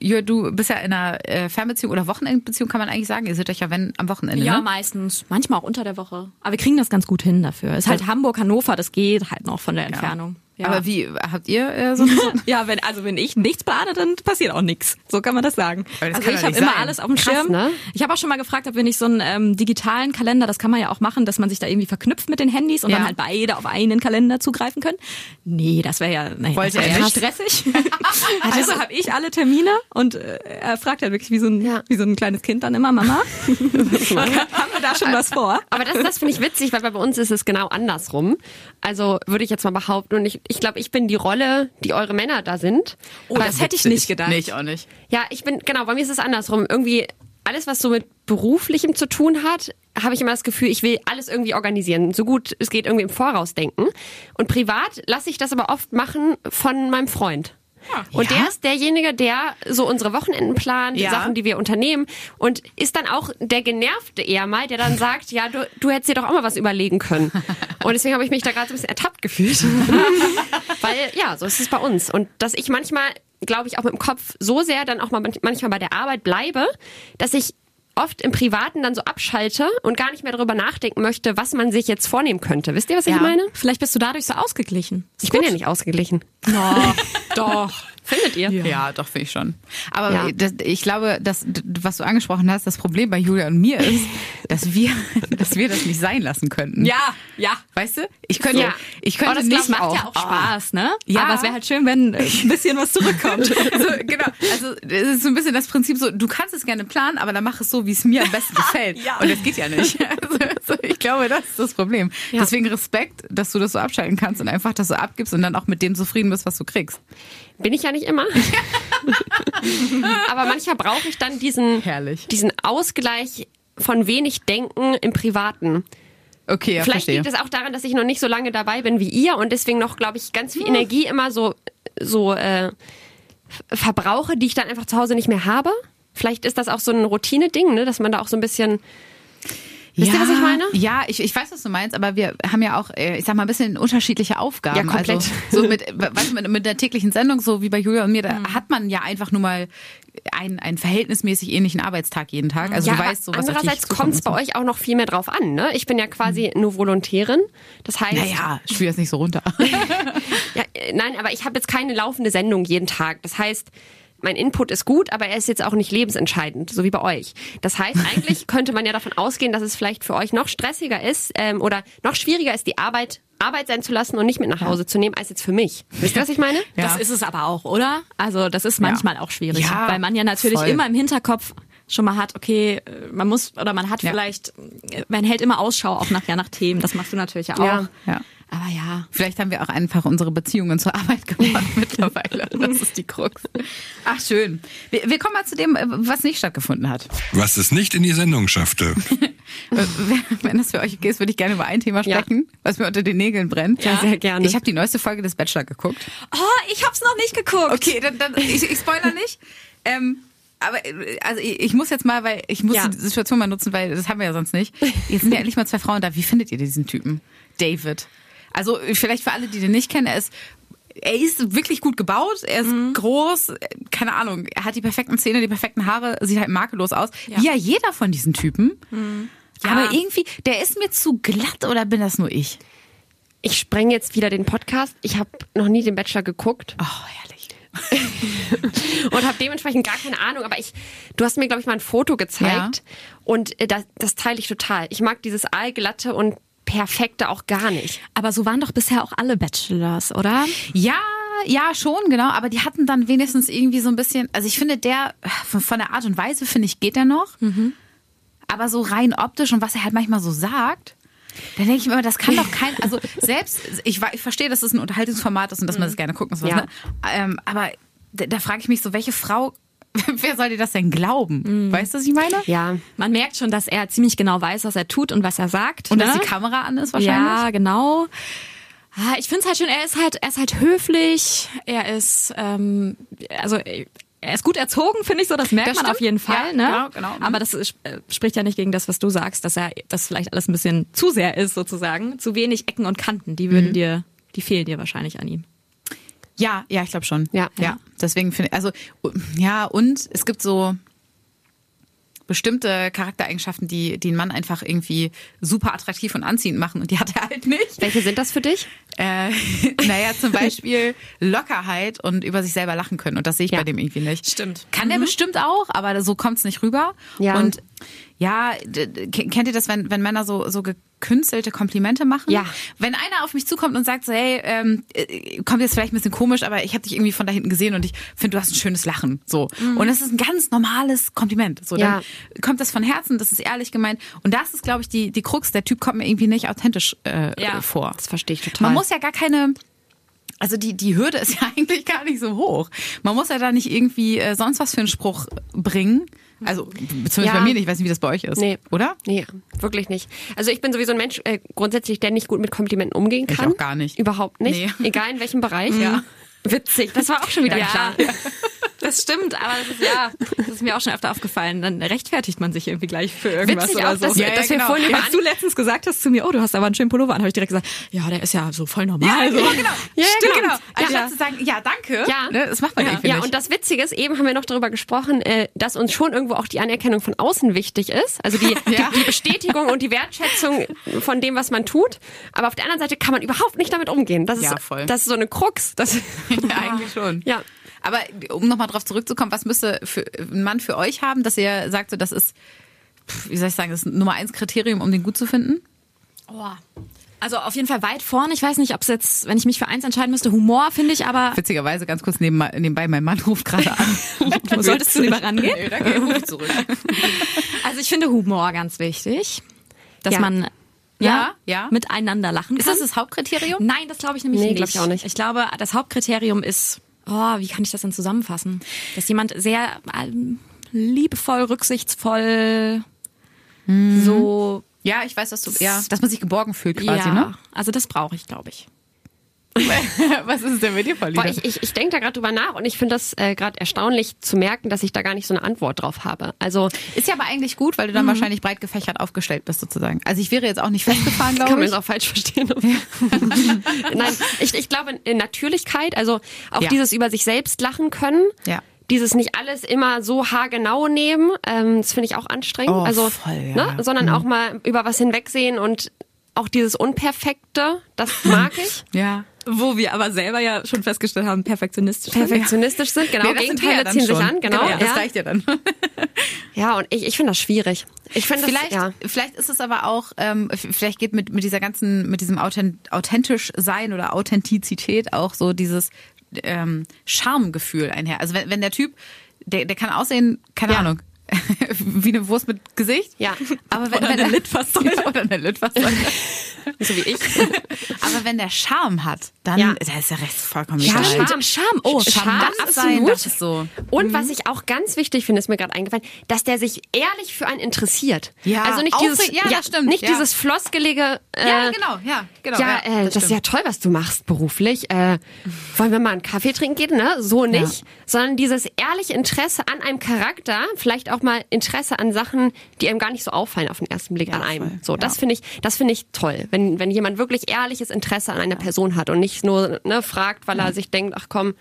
Ja. Du bist ja in einer äh, Fernbeziehung oder Wochenendbeziehung, kann man eigentlich sagen. Ihr seht euch ja, wenn, am Wochenende, Ja, ne? meistens. Manchmal auch unter der Woche. Aber wir kriegen das ganz gut hin dafür. Ist halt Hamburg, Hannover, das geht halt noch von der Entfernung. Ja. Aber wie, habt ihr äh, so, Ja, wenn, also wenn ich nichts plane, dann passiert auch nichts. So kann man das sagen. Das also ich habe immer alles auf dem Krass, Schirm. ne? Ich habe auch schon mal gefragt, ob wir nicht so einen ähm, digitalen Kalender, das kann man ja auch machen, dass man sich da irgendwie verknüpft mit den Handys und Ja. dann halt beide auf einen Kalender zugreifen können. Nee, das wäre ja naja, Wollte das wär ja stressig. also habe ich alle Termine und äh, er fragt halt wirklich wie so, ein, Ja. wie so ein kleines Kind dann immer, Mama, haben wir da schon was vor? Aber das, das finde ich witzig, weil bei uns ist es genau andersrum. Also würde ich jetzt mal behaupten. Und ich, ich glaube, ich bin die Rolle, die eure Männer da sind. Oh, das hätte ich nicht gedacht. Nee, ich auch nicht. Ja, ich bin, genau, bei mir ist es andersrum. Irgendwie alles, was so mit beruflichem zu tun hat, habe ich immer das Gefühl, ich will alles irgendwie organisieren. So gut es geht irgendwie im Voraus denken. Und privat lasse ich das aber oft machen von meinem Freund. Und Ja? der ist derjenige, der so unsere Wochenenden plant, Ja. Sachen, die wir unternehmen und ist dann auch der Genervte eher mal, der dann sagt, ja, du, du hättest dir doch auch mal was überlegen können. Und deswegen habe ich mich da gerade so ein bisschen ertappt gefühlt. Weil, ja, so ist es bei uns. Und dass ich manchmal, glaube ich, auch mit dem Kopf so sehr dann auch mal manchmal bei der Arbeit bleibe, dass ich oft im Privaten dann so abschalte und gar nicht mehr darüber nachdenken möchte, was man sich jetzt vornehmen könnte. Wisst ihr, was Ja. ich meine? Vielleicht bist du dadurch so ausgeglichen. Ich bin ja nicht ausgeglichen. No, doch. Findet ihr? Ja, doch, finde ich schon. Aber Ja. das, ich glaube, dass, was du angesprochen hast, das Problem bei Julia und mir ist, dass wir, dass wir das nicht sein lassen könnten. Ja, ja. Weißt du? Ich könnte, Ja. ich könnte Oh, das nicht Macht ja auch Spaß, ne? Ja. Aber es wäre halt schön, wenn ein bisschen was zurückkommt. so, genau. Also es ist so ein bisschen das Prinzip so, du kannst es gerne planen, aber dann mach es so, wie es mir am besten gefällt. Ja. Und das geht ja nicht. Also, so, ich glaube, das ist das Problem. Ja. Deswegen Respekt, dass du das so abschalten kannst und einfach das so abgibst und dann auch mit dem zufrieden bist, was du kriegst. Bin ich ja nicht immer. Aber manchmal brauche ich dann diesen, Herrlich. diesen Ausgleich von wenig Denken im Privaten. Okay, ja, Vielleicht verstehe. liegt es auch daran, dass ich noch nicht so lange dabei bin wie ihr und deswegen noch, glaube ich, ganz viel Energie immer so, so äh, verbrauche, die ich dann einfach zu Hause nicht mehr habe. Vielleicht ist das auch so ein Routine-Ding, ne? dass man da auch so ein bisschen. Wisst ihr, was ich meine? Ja, ich, ich weiß, was du meinst, aber wir haben ja auch, äh, ich sag mal, ein bisschen unterschiedliche Aufgaben. Ja, komplett. Also, so mit, weißt du, mit, mit der täglichen Sendung, so wie bei Julia und mir, da Mhm. hat man ja einfach nur mal einen, einen verhältnismäßig ähnlichen Arbeitstag jeden Tag. Also ja, du weißt so, was andererseits kommt es bei euch auch noch viel mehr drauf an. Ne? Ich bin ja quasi nur Volontärin. Das heißt, Naja, spiel das nicht so runter. Ja, äh, nein, aber ich habe jetzt keine laufende Sendung jeden Tag. Das heißt, mein Input ist gut, aber er ist jetzt auch nicht lebensentscheidend, so wie bei euch. Das heißt, eigentlich könnte man ja davon ausgehen, dass es vielleicht für euch noch stressiger ist ähm, oder noch schwieriger ist, die Arbeit Arbeit sein zu lassen und nicht mit nach Hause zu nehmen, als jetzt für mich. Wisst ihr, was ich meine? Ja. Das ist es aber auch, oder? Also das ist manchmal auch schwierig, Ja, weil man ja natürlich voll. immer im Hinterkopf schon mal hat, okay, äh, man muss oder man hat Ja. vielleicht, äh, man hält immer Ausschau auch nachher nach Themen. Das machst du natürlich ja auch. Ja. Ja. Aber ja. Vielleicht haben wir auch einfach unsere Beziehungen zur Arbeit gemacht mittlerweile. Das ist die Krux. Ach, schön. Wir, wir kommen mal zu dem, äh, was nicht stattgefunden hat. Was es nicht in die Sendung schaffte. Äh, Wenn das für euch okay ist, würde ich gerne über ein Thema Ja. sprechen, was mir unter den Nägeln brennt. Ja, sehr gerne. Ich habe die neueste Folge des Bachelor geguckt. Oh, ich hab's noch nicht geguckt. Okay, dann, dann ich, ich spoiler nicht. Ähm, aber äh, also ich, ich muss jetzt mal, weil ich muss Ja. die Situation mal nutzen, weil das haben wir ja sonst nicht. Jetzt sind ja endlich mal zwei Frauen da. Wie findet ihr diesen Typen? David. Also vielleicht für alle, die den nicht kennen, er ist er ist wirklich gut gebaut, er ist Mhm. groß, keine Ahnung, er hat die perfekten Zähne, die perfekten Haare, sieht halt makellos aus. Ja. Mhm. Wie ja jeder von diesen Typen. Ja. Aber irgendwie, der ist mir zu glatt oder bin das nur ich? Ich spreng jetzt wieder den Podcast. Ich habe noch nie den Bachelor geguckt Oh, herrlich. und habe dementsprechend gar keine Ahnung. Aber ich, du hast mir glaube ich mal ein Foto gezeigt und äh, das, das teile ich total. Ich mag dieses allglatte und perfekte auch gar nicht. Aber so waren doch bisher auch alle Bachelors, oder? Ja, ja, schon, genau. Aber die hatten dann wenigstens irgendwie so ein bisschen, also ich finde, der, von, der Art und Weise, finde ich, geht er noch. Aber so rein optisch und was er halt manchmal so sagt, da denke ich mir immer, das kann doch kein, also selbst, ich, ich verstehe, dass es ein Unterhaltungsformat ist und dass man das gerne gucken soll. Ja. Ne? Ähm, aber da, da frage ich mich so, welche Frau, wer soll dir das denn glauben? Weißt du, was ich meine? Ja, Man merkt schon, dass er ziemlich genau weiß, was er tut und was er sagt. Und ne? dass die Kamera an ist wahrscheinlich. Ja, genau. Ah, Ich finde es halt schön, er ist halt, er ist halt höflich, er ist, ähm, also er ist gut erzogen, finde ich so, das merkt Das man stimmt. auf jeden Fall. Ja, ne? ja, genau. Mhm. Aber das ist, äh, spricht ja nicht gegen das, was du sagst, dass er das vielleicht alles ein bisschen zu sehr ist, sozusagen. Zu wenig Ecken und Kanten, die Mhm. würden dir, die fehlen dir wahrscheinlich an ihm. Ja, ja, ich glaube schon. Ja. ja. Deswegen finde ich, also ja, und es gibt so bestimmte Charaktereigenschaften, die den Mann einfach irgendwie super attraktiv und anziehend machen und die hat er halt nicht. welche sind das für dich? Äh, naja, zum Beispiel Lockerheit und über sich selber lachen können und das sehe ich Ja. bei dem irgendwie nicht. Stimmt. Kann der bestimmt auch, aber so kommt's nicht rüber. Ja. Und ja, kennt ihr das, wenn, wenn Männer so, so gekünstelte Komplimente machen? Ja. Wenn einer auf mich zukommt und sagt so, hey, ähm, äh, kommt jetzt vielleicht ein bisschen komisch, aber ich habe dich irgendwie von da hinten gesehen und ich finde, du hast ein schönes Lachen. So. Und das ist ein ganz normales Kompliment. So, dann Ja. kommt das von Herzen, das ist ehrlich gemeint. Und das ist, glaube ich, die, die Krux. Der Typ kommt mir irgendwie nicht authentisch äh, Ja. vor. Das verstehe ich total. Man muss ja gar keine. Also die, die Hürde ist ja eigentlich gar nicht so hoch. Man muss ja da nicht irgendwie äh, sonst was für einen Spruch bringen. Also zumindest Ja. bei mir nicht, ich weiß nicht, wie das bei euch ist. Nee. Oder? Nee, wirklich nicht. Also ich bin sowieso ein Mensch äh, grundsätzlich, der nicht gut mit Komplimenten umgehen Ich kann. auch gar nicht. Überhaupt nicht. Nee. Egal in welchem Bereich. Ja. Witzig. Das war auch schon wieder Ja. klar. Das stimmt, aber das ist ja, das ist mir auch schon öfter aufgefallen. Dann rechtfertigt man sich irgendwie gleich für irgendwas Witzig oder auch, so. dass, Ja, ja, dass wir genau. vorhin über Als du letztens gesagt hast zu mir, oh, du hast aber einen schönen Pullover an, habe ich direkt gesagt, ja, der ist ja so voll normal. so. genau. Ja, ja, Stimmt, genau. genau. Anstatt Ja. zu sagen, ja, danke. Ja. Ne, das macht man Ja, ja und das Witzige ist, eben haben wir noch darüber gesprochen, äh, dass uns schon irgendwo auch die Anerkennung von außen wichtig ist. Also die, Ja. die, die Bestätigung und die Wertschätzung von dem, was man tut. Aber auf der anderen Seite kann man überhaupt nicht damit umgehen. Das ist, Ja, voll. Das ist so eine Krux. Das, ja, eigentlich schon. Ja. Aber um nochmal drauf zurückzukommen, was müsste für, ein Mann für euch haben, dass ihr sagt, so, das ist, wie soll ich sagen, das ist Nummer eins Kriterium, um den gut zu finden? Oh. Also auf jeden Fall weit vorne. Ich weiß nicht, ob es jetzt, wenn ich mich für eins entscheiden müsste, Humor finde ich, aber Witzigerweise, ganz kurz neben, nebenbei, mein Mann ruft gerade an. solltest du lieber rangehen? Nee, danke, ruf ich zurück. Also ich finde Humor ganz wichtig, dass Ja. man Ja, ja. miteinander lachen Ist kann. das das Hauptkriterium? Nein, das glaube ich nämlich Nee, nicht. glaub ich auch nicht. Ich glaube, das Hauptkriterium ist, oh, wie kann ich das denn zusammenfassen? Dass jemand sehr ähm, liebevoll, rücksichtsvoll, so, Ja, ich weiß, dass du, ja, dass man sich geborgen fühlt quasi, ja, ne? also das brauche ich, glaube ich. Was ist es denn mit dir, Pauline? Boah, ich ich, ich denke da gerade drüber nach und ich finde das äh, gerade erstaunlich zu merken, dass ich da gar nicht so eine Antwort drauf habe. Also ist ja aber eigentlich gut, weil du Mhm. dann wahrscheinlich breit gefächert aufgestellt bist, sozusagen. Also ich wäre jetzt auch nicht festgefahren, kann glaube man ich. es auch falsch verstehen. Nein, ich, ich glaube in Natürlichkeit, also auch Ja. dieses über sich selbst lachen können. Ja. Dieses nicht alles immer so haargenau nehmen, ähm, das finde ich auch anstrengend. Oh, also, voll, ja. Mhm. ne, sondern auch mal über was hinwegsehen und auch dieses Unperfekte, das mag ich. Ja. Wo wir aber selber ja schon festgestellt haben, perfektionistisch. sind. Perfektionistisch sind, genau. Nee, das ja Gegenteile dann ziehen sich schon. an, genau. Das ja. reicht ja dann. ja, und ich, ich finde das schwierig. Ich finde das, Vielleicht, ja. vielleicht ist es aber auch, ähm, vielleicht geht mit, mit dieser ganzen, mit diesem Authent authentisch sein oder Authentizität auch so dieses ähm, Charmegefühl einher. Also wenn, wenn der Typ, der, der kann aussehen, keine Ja. Ahnung, wie eine Wurst mit Gesicht. Ja. Aber wenn, Oder wenn eine er- Litfaßsäule. Ja, oder eine Litfaßsäule. So wie ich. aber wenn der Charme hat, dann Ja. das ist ja recht vollkommen Ja, egal. Charme. Charme. Oh, Charme, das sein, absolut. das ist so. Und was ich auch ganz wichtig finde, ist mir gerade eingefallen, dass der sich ehrlich für einen interessiert. Ja, also nicht dieses, ja, das stimmt, nicht ja. dieses floskelige. Äh, Ja, genau, ja, genau. Ja, äh, das, ist stimmt. ja toll, was du machst beruflich. Äh, wollen wir mal einen Kaffee trinken gehen? Ne? So nicht. Sondern dieses ehrliche Interesse an einem Charakter, vielleicht auch mal Interesse an Sachen, die einem gar nicht so auffallen auf den ersten Blick Ja, an einem. voll. So, das Ja. finde ich, das finde ich toll, wenn wenn jemand wirklich ehrliches Interesse an einer Person hat und nicht nur ne, fragt, weil er sich denkt, ach komm,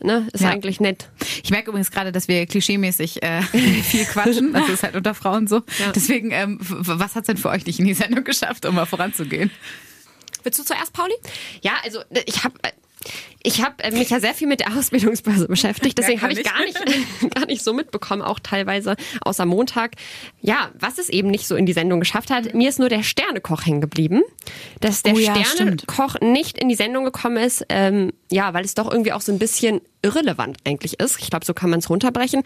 ne, ist Ja. eigentlich nett. Ich merke übrigens gerade, dass wir klischeemäßig äh, viel quatschen. Das ist halt unter Frauen so. Ja. Deswegen, ähm, was hat's denn für euch nicht in die Sendung geschafft, um mal voranzugehen? Willst du zuerst, Pauli? Ja, also ich habe ich habe mich ja sehr viel mit der Ausbildungsbörse beschäftigt, deswegen habe ich gar nicht gar nicht so mitbekommen, auch teilweise außer Montag. Ja, was es eben nicht so in die Sendung geschafft hat, mir ist nur der Sternekoch hängen geblieben, dass der Oh ja, stimmt. Sternekoch nicht in die Sendung gekommen ist, ähm, ja, weil es doch irgendwie auch so ein bisschen irrelevant eigentlich ist. Ich glaube, so kann man es runterbrechen.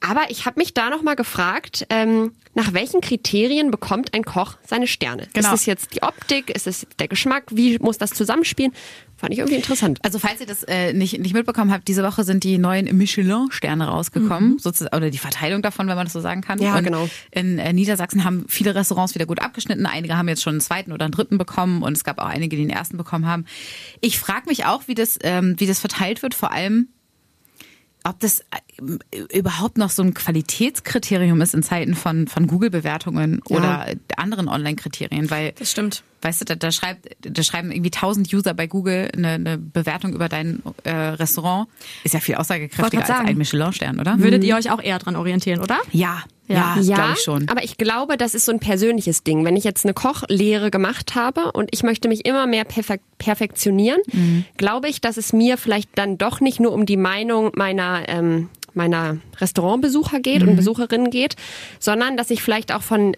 Aber ich habe mich da noch mal gefragt, ähm, nach welchen Kriterien bekommt ein Koch seine Sterne? Genau. Ist es jetzt die Optik? Ist es der Geschmack? Wie muss das zusammenspielen? Fand ich irgendwie interessant. Also falls ihr das äh, nicht, nicht mitbekommen habt, diese Woche sind die neuen Michelin-Sterne rausgekommen, sozusagen, oder die Verteilung davon, wenn man das so sagen kann. Mhm. Ja, Und genau. In äh, Niedersachsen haben viele Restaurants wieder gut abgeschnitten. Einige haben jetzt schon einen zweiten oder einen dritten bekommen und es gab auch einige, die den ersten bekommen haben. Ich frage mich auch, wie das, ähm, wie das verteilt wird, vor allem ob das äh, überhaupt noch so ein Qualitätskriterium ist in Zeiten von, von Google-Bewertungen oder anderen Online-Kriterien, weil Das stimmt. Weißt du, da, da, schreibt, da schreiben irgendwie tausend User bei Google eine, eine Bewertung über dein äh, Restaurant. Ist ja viel aussagekräftiger als ein Michelin-Stern, oder? Würdet ihr euch auch eher dran orientieren, oder? Ja, ja, Ja. glaube ich schon. aber ich glaube, das ist so ein persönliches Ding. Wenn ich jetzt eine Kochlehre gemacht habe und ich möchte mich immer mehr perfek perfektionieren, Mhm. glaube ich, dass es mir vielleicht dann doch nicht nur um die Meinung meiner ähm, meiner Restaurantbesucher geht Mhm. und Besucherinnen geht, sondern dass ich vielleicht auch von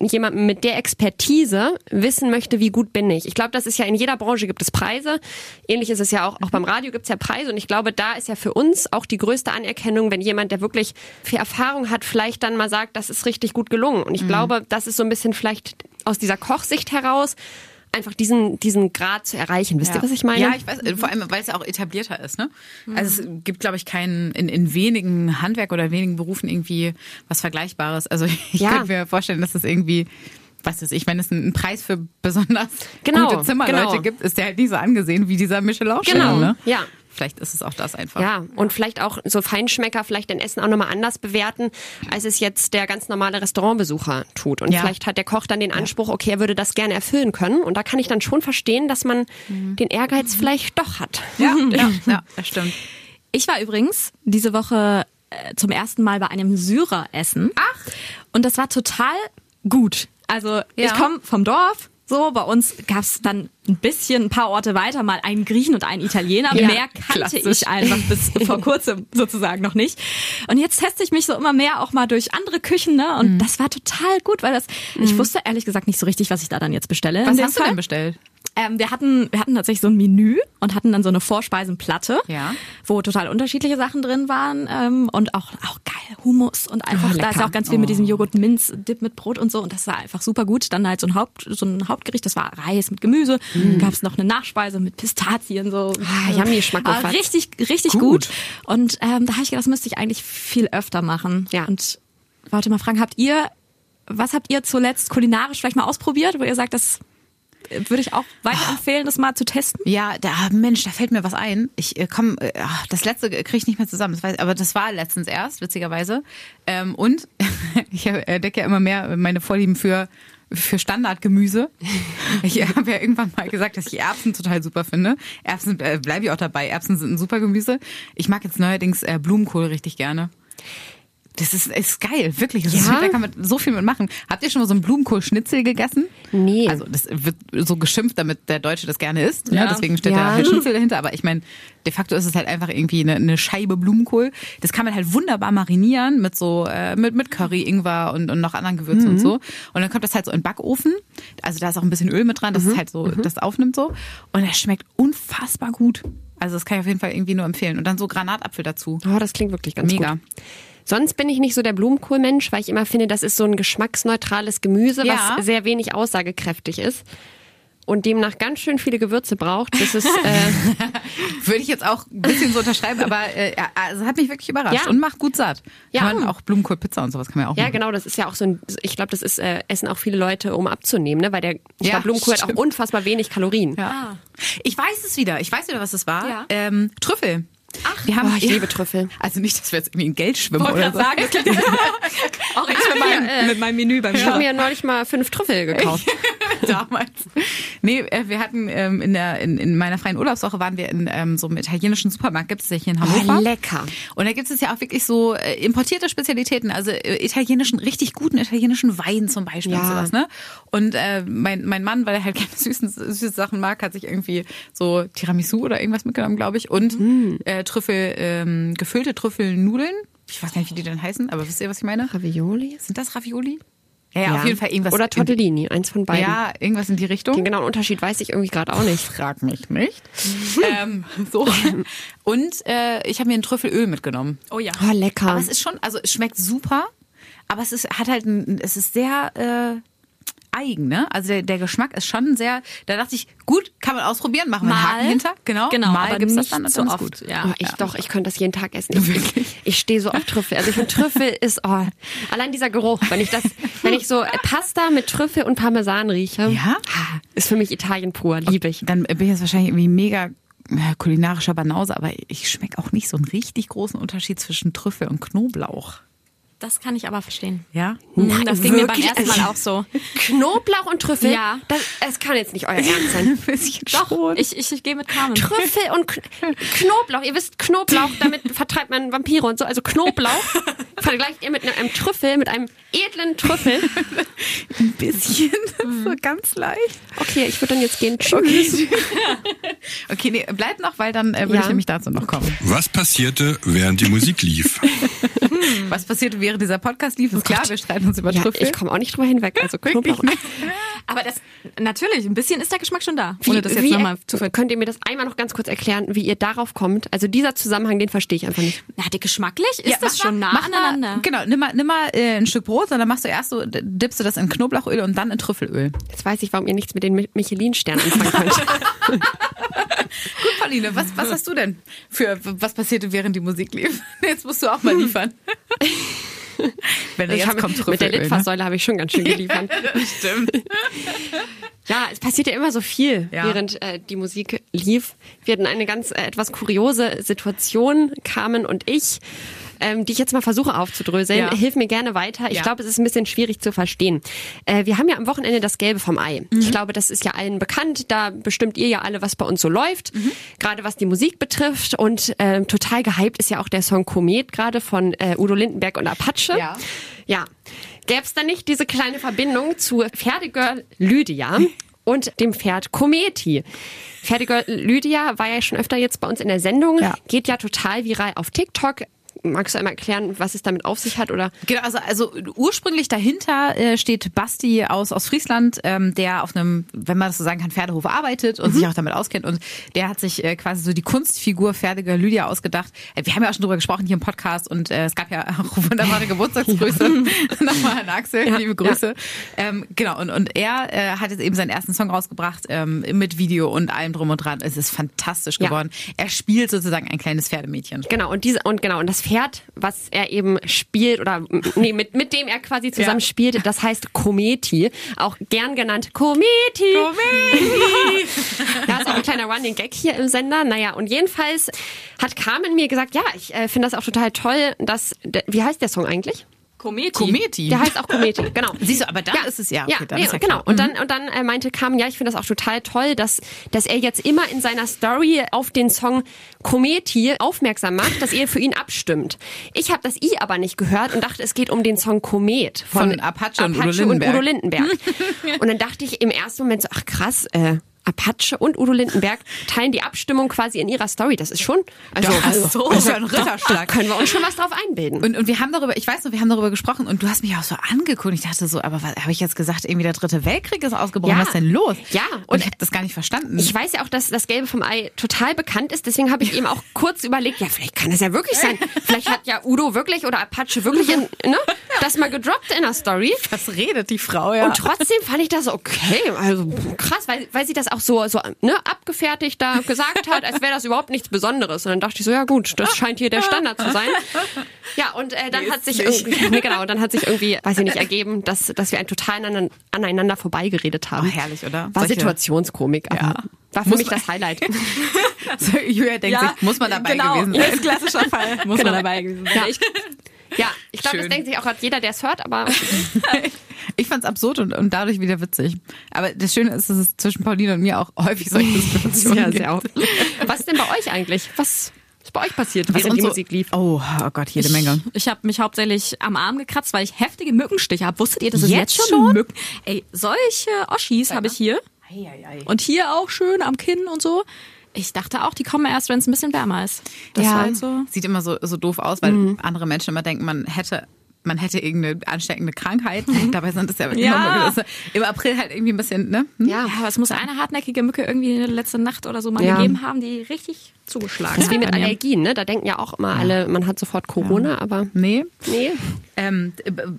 jemandem mit der Expertise wissen möchte, wie gut bin ich. Ich glaube, das ist ja in jeder Branche gibt es Preise. Ähnlich ist es ja auch, auch beim Radio gibt es ja Preise. Und ich glaube, da ist ja für uns auch die größte Anerkennung, wenn jemand, der wirklich viel Erfahrung hat, vielleicht dann mal sagt, das ist richtig gut gelungen. Und ich glaube, das ist so ein bisschen vielleicht aus dieser Kochsicht heraus, einfach diesen, diesen Grad zu erreichen. Wisst ihr, was ich meine? Ja, ich weiß, äh, vor allem, weil es ja auch etablierter ist, ne? Also es gibt, glaube ich, keinen, in, in wenigen Handwerk oder wenigen Berufen irgendwie was Vergleichbares. Also ich Ja. könnte mir vorstellen, dass es irgendwie, was weiß ich, wenn es einen Preis für besonders Genau, gute Zimmerleute genau. gibt, ist der halt nicht so angesehen wie dieser Michelin-Stern, Genau, ne? ja. Vielleicht ist es auch das einfach. Ja, und vielleicht auch so Feinschmecker vielleicht dein Essen auch nochmal anders bewerten, als es jetzt der ganz normale Restaurantbesucher tut. Und Ja. vielleicht hat der Koch dann den Anspruch, okay, er würde das gerne erfüllen können. Und da kann ich dann schon verstehen, dass man den Ehrgeiz vielleicht doch hat. Ja, ja, ja, das stimmt. Ich war übrigens diese Woche äh, zum ersten Mal bei einem Syrer essen. Ach. Und das war total gut. Also ich Ja. komme vom Dorf. So, bei uns gab's dann ein bisschen, ein paar Orte weiter mal einen Griechen und einen Italiener. Ja, mehr kannte klassisch. ich einfach bis vor kurzem sozusagen noch nicht. Und jetzt teste ich mich so immer mehr auch mal durch andere Küchen, ne? Mhm. Und das war total gut, weil das, ich wusste ehrlich gesagt nicht so richtig, was ich da dann jetzt bestelle. Was hast du Fall. denn bestellt? Ähm, wir hatten, wir hatten tatsächlich so ein Menü und hatten dann so eine Vorspeisenplatte, Ja. wo total unterschiedliche Sachen drin waren ähm, und auch auch geil Hummus und einfach Oh, da ist lecker. auch ganz viel mit diesem Joghurt Minz Dip mit Brot und so und das war einfach super gut. Dann halt so ein Haupt so ein Hauptgericht, das war Reis mit Gemüse, gab's noch eine Nachspeise mit Pistazien so. Mm. Ah, yummy, Schmackofatz. Ah, richtig richtig Gut. gut. Und ähm, da habe ich gedacht, das müsste ich eigentlich viel öfter machen. Ja. Und wollte mal fragen, habt ihr was habt ihr zuletzt kulinarisch vielleicht mal ausprobiert, wo ihr sagt, das würde ich auch weiterempfehlen, das mal zu testen? Ja, da, Mensch, da fällt mir was ein. Ich äh, komm, äh, das letzte kriege ich nicht mehr zusammen. Das weiß, aber das war letztens erst, witzigerweise. Ähm, und ich entdecke ja immer mehr meine Vorlieben für für Standardgemüse. Ich habe ja irgendwann mal gesagt, dass ich Erbsen total super finde. Erbsen äh, bleibe ich auch dabei. Erbsen sind ein super Gemüse. Ich mag jetzt neuerdings äh, Blumenkohl richtig gerne. Das ist, ist geil, wirklich. Das ist, Ja? da kann man so viel mitmachen. Habt ihr schon mal so einen Blumenkohl-Schnitzel gegessen? Nee. Also das wird so geschimpft, damit der Deutsche das gerne isst. Ja. Ja. Deswegen steht Ja. da Schnitzel dahinter. Aber ich meine, de facto ist es halt einfach irgendwie eine, eine Scheibe Blumenkohl. Das kann man halt wunderbar marinieren mit so äh, mit mit Curry, Ingwer und, und noch anderen Gewürzen und so. Und dann kommt das halt so in den Backofen. Also da ist auch ein bisschen Öl mit dran, dass es halt so das aufnimmt so. Und es schmeckt unfassbar gut. Also das kann ich auf jeden Fall irgendwie nur empfehlen. Und dann so Granatapfel dazu. Oh, das klingt wirklich ganz Mega. gut. Sonst bin ich nicht so der Blumenkohlmensch, weil ich immer finde, das ist so ein geschmacksneutrales Gemüse, Ja. was sehr wenig aussagekräftig ist und demnach ganz schön viele Gewürze braucht. Das ist äh, Würde ich jetzt auch ein bisschen so unterschreiben, aber äh, also hat mich wirklich überrascht Ja. und macht gut satt. Ja. Kann man auch Blumenkohlpizza und sowas kann man ja auch ja machen. genau, das ist ja auch so ein. Ich glaube, das ist äh, essen auch viele Leute, um abzunehmen, ne? Weil der ich Ja, glaub, Blumenkohl hat stimmt. auch unfassbar wenig Kalorien. Ja. Ich weiß es wieder. Ich weiß wieder, was es war. Ja. Ähm, Trüffel. Ach, wir haben, Oh, ich liebe Trüffel. Also nicht, dass wir jetzt irgendwie in Geld schwimmen Wollte oder so. sagen, auch ich mit meinem, mit meinem Menü beim Ich habe mir neulich mal fünf Trüffel gekauft. Damals. Nee, äh, wir hatten ähm, in, der, in, in meiner freien Urlaubswoche waren wir in ähm, so einem italienischen Supermarkt, gibt es ja hier in Hannover. Oh, lecker. Und da gibt es ja auch wirklich so äh, importierte Spezialitäten, also äh, italienischen, richtig guten italienischen Wein zum Beispiel und Ja. sowas, ne? Und äh, mein, mein Mann, weil er halt gerne süßen, süße Sachen mag, hat sich irgendwie so Tiramisu oder irgendwas mitgenommen, glaube ich. Und Mm. äh, Trüffel, ähm, gefüllte Trüffelnudeln. Ich weiß gar nicht, wie die denn heißen, aber wisst ihr, was ich meine? Ravioli? Sind das Ravioli? Ja, ja, auf jeden Fall irgendwas. Oder in- Tortellini, eins von beiden. Ja, irgendwas in die Richtung. Den genauen Unterschied weiß ich irgendwie gerade auch nicht. Frag mich nicht. ähm, so. Und äh, ich habe mir ein Trüffelöl mitgenommen. Oh ja. Oh, lecker. Aber es ist schon, also es schmeckt super, aber es ist, hat halt ein, es ist sehr äh, eigen, ne? Also der, der Geschmack ist schon sehr, da dachte ich, gut, kann man ausprobieren, machen wir einen Mal. Haken hinter. Genau, Genau, mal aber gibt's das nicht dann, so dann oft. gut. Ja. Oh, ich doch, ich könnte das jeden Tag essen. Ich, ich stehe so auf Trüffel. Also ich finde Trüffel ist, oh, allein dieser Geruch, wenn ich das, wenn ich so Pasta mit Trüffel und Parmesan rieche, Ja? ah, ist für mich Italien pur, liebe ich. Dann bin ich jetzt wahrscheinlich irgendwie mega kulinarischer Banause, aber ich schmecke auch nicht so einen richtig großen Unterschied zwischen Trüffel und Knoblauch. Das kann ich aber verstehen. Ja? Mhm, das ging mir beim wirklich? ersten Mal auch so. Knoblauch und Trüffel? Ja. Das, es kann jetzt nicht euer Ernst sein. Ein bisschen Doch, schon. ich, ich, ich gehe mit Carmen. Trüffel und Kn Knoblauch. Ihr wisst, Knoblauch, damit vertreibt man Vampire und so. Also Knoblauch vergleicht ihr mit einem, einem Trüffel, mit einem edlen Trüffel. ein bisschen, so ganz leicht. Okay, ich würde dann jetzt gehen. Tschüss. Okay, nee, bleibt noch, weil dann äh, würde Ja. ich nämlich dazu noch kommen. Was passierte, während die Musik lief? Was passierte während dieser Podcast lief, ist klar, wir streiten uns über Ja, Trüffel. ich komme auch nicht drüber hinweg. Also Knoblauch. Aber das, natürlich, ein bisschen ist der Geschmack schon da. Ohne das jetzt wie, nochmal zu ver könnt ihr mir das einmal noch ganz kurz erklären, wie ihr darauf kommt? Also dieser Zusammenhang, den verstehe ich einfach nicht. Na, die geschmacklich ist Ja, das mach schon nah mach mal- aneinander. Genau, nimm mal, nimm mal äh, ein Stück Brot, und dann machst du erst so, dippst du das in Knoblauchöl und dann in Trüffelöl. Jetzt weiß ich, warum ihr nichts mit den Mi- Michelin-Sternen anfangen könnt. Gut, Pauline, was, was hast du denn für, was passierte während die Musik lief? Jetzt musst du auch mal liefern. Wenn er jetzt habe- kommt mit Trüffelöl. der Litfaßsäule habe ich schon ganz schön geliefert. Ne? Stimmt. Ja, es passiert ja immer so viel, Ja. während äh, die Musik lief. Wir hatten eine ganz äh, etwas kuriose Situation, Carmen und ich, ähm, die ich jetzt mal versuche aufzudröseln. Ja. Hilf mir gerne weiter. Ich Ja. glaube, es ist ein bisschen schwierig zu verstehen. Äh, wir haben ja am Wochenende das Gelbe vom Ei. Mhm. Ich glaube, das ist ja allen bekannt. Da bestimmt ihr ja alle, was bei uns so läuft. Mhm. Gerade was die Musik betrifft. Und ähm, total gehypt ist ja auch der Song Komet, gerade von äh, Udo Lindenberg und Apache. Ja. Ja. Gäbe es da nicht diese kleine Verbindung zu Pferdegirl Lydia und dem Pferd Kometi? Pferdegirl Lydia war ja schon öfter jetzt bei uns in der Sendung, Ja. geht ja total viral auf TikTok. Magst du einmal erklären, was es damit auf sich hat? Oder Genau, also, also ursprünglich dahinter äh, steht Basti aus, aus Friesland, ähm, der auf einem, wenn man das so sagen kann, Pferdehof arbeitet und sich auch damit auskennt. Und der hat sich äh, quasi so die Kunstfigur Pferdegirl Lydia ausgedacht. Äh, wir haben ja auch schon drüber gesprochen hier im Podcast und äh, es gab ja auch wunderbare Geburtstagsgrüße. Nochmal an Axel, Ja, liebe Grüße. Ähm, genau, und, und er äh, hat jetzt eben seinen ersten Song rausgebracht ähm, mit Video und allem drum und dran. Es ist fantastisch Ja. geworden. Er spielt sozusagen ein kleines Pferdemädchen. genau, und diese und genau, und das Pferd, was er eben spielt oder nee, mit, mit dem er quasi zusammen Ja. spielt, das heißt Kometi, auch gern genannt Kometi. Da ist auch ein kleiner Running Gag hier im Sender. Naja, und jedenfalls hat Carmen mir gesagt, ja, ich äh, finde das auch total toll, dass, wie heißt der Song eigentlich? Kometi. Kometi. Der heißt auch Kometi, genau. Siehst du, aber dann ist es ja. Okay, ja, dann nee, ja genau. Und dann, und dann äh, meinte Carmen, ja, ich finde das auch total toll, dass, dass er jetzt immer in seiner Story auf den Song Kometi aufmerksam macht, dass ihr für ihn abstimmt. Ich habe das I aber nicht gehört und dachte, es geht um den Song Komet von, Von Apache und Udo Apache und Lindenberg. Udo Lindenberg. und dann dachte ich im ersten Moment so, ach krass, äh, Apache und Udo Lindenberg teilen die Abstimmung quasi in ihrer Story. Das ist schon, also, Ach so, das ist ein Ritterschlag. können wir uns schon was drauf einbilden. Und, und wir haben darüber, ich weiß noch, wir haben darüber gesprochen und du hast mich auch so angeguckt. Ich dachte so, aber was habe ich jetzt gesagt? Irgendwie der dritte Weltkrieg ist ausgebrochen. Ja. Was ist denn los? Ja, und, und ich habe das gar nicht verstanden. Ich weiß ja auch, dass das Gelbe vom Ei total bekannt ist. Deswegen habe ich eben auch kurz überlegt, ja, vielleicht kann das ja wirklich sein. Vielleicht hat ja Udo wirklich oder Apache wirklich in, ne, das mal gedroppt in der Story. was redet die Frau ja? Und trotzdem fand ich das okay, also krass, weil, weil sie das auch so, so ne, abgefertigt da gesagt hat, als wäre das überhaupt nichts Besonderes. Und dann dachte ich so, ja gut, das scheint hier der Standard zu sein. Ja, und äh, dann Nee, hat sich nicht. irgendwie, nee, genau, dann hat sich irgendwie, weiß ich nicht, ergeben, dass, dass wir ein total aneinander, aneinander vorbeigeredet haben. Oh, herrlich, oder? War Solche- Situationskomik, aber Ja. war für Muss mich man- das Highlight. So, Julia denkt sich, muss man dabei genau, gewesen sein. Ist klassischer Fall. Muss Genau. man dabei gewesen sein. Ja. Ich, Ja, ich glaube, das denkt sich auch jeder, der es hört, aber Ich fand's absurd und, und dadurch wieder witzig. Aber das Schöne ist, dass es zwischen Pauline und mir auch häufig solche Situationen gibt. Was ist denn bei euch eigentlich? Was ist bei euch passiert, Was während die so- Musik lief? Oh, oh Gott, jede Menge. ich habe mich hauptsächlich am Arm gekratzt, weil ich heftige Mückenstiche habe. Wusstet ihr, dass es Jetzt jetzt schon? Mücken? Ey, solche Oschis habe ich hier. Und hier auch schön am Kinn und so. Ich dachte auch, die kommen erst, wenn es ein bisschen wärmer ist. Das war halt so. Sieht immer so, so doof aus, weil andere Menschen immer denken, man hätte man hätte irgendeine ansteckende Krankheit. Dabei sind es ja, Ja. im April halt irgendwie ein bisschen, ne? Hm? Ja, Ja, aber es muss eine hartnäckige Mücke irgendwie letzte Nacht oder so mal Ja. gegeben haben, die richtig zugeschlagen Das ist wie mit. Allergien, ne? Da denken ja auch immer alle, man hat sofort Corona, aber Nee. nee. Ähm,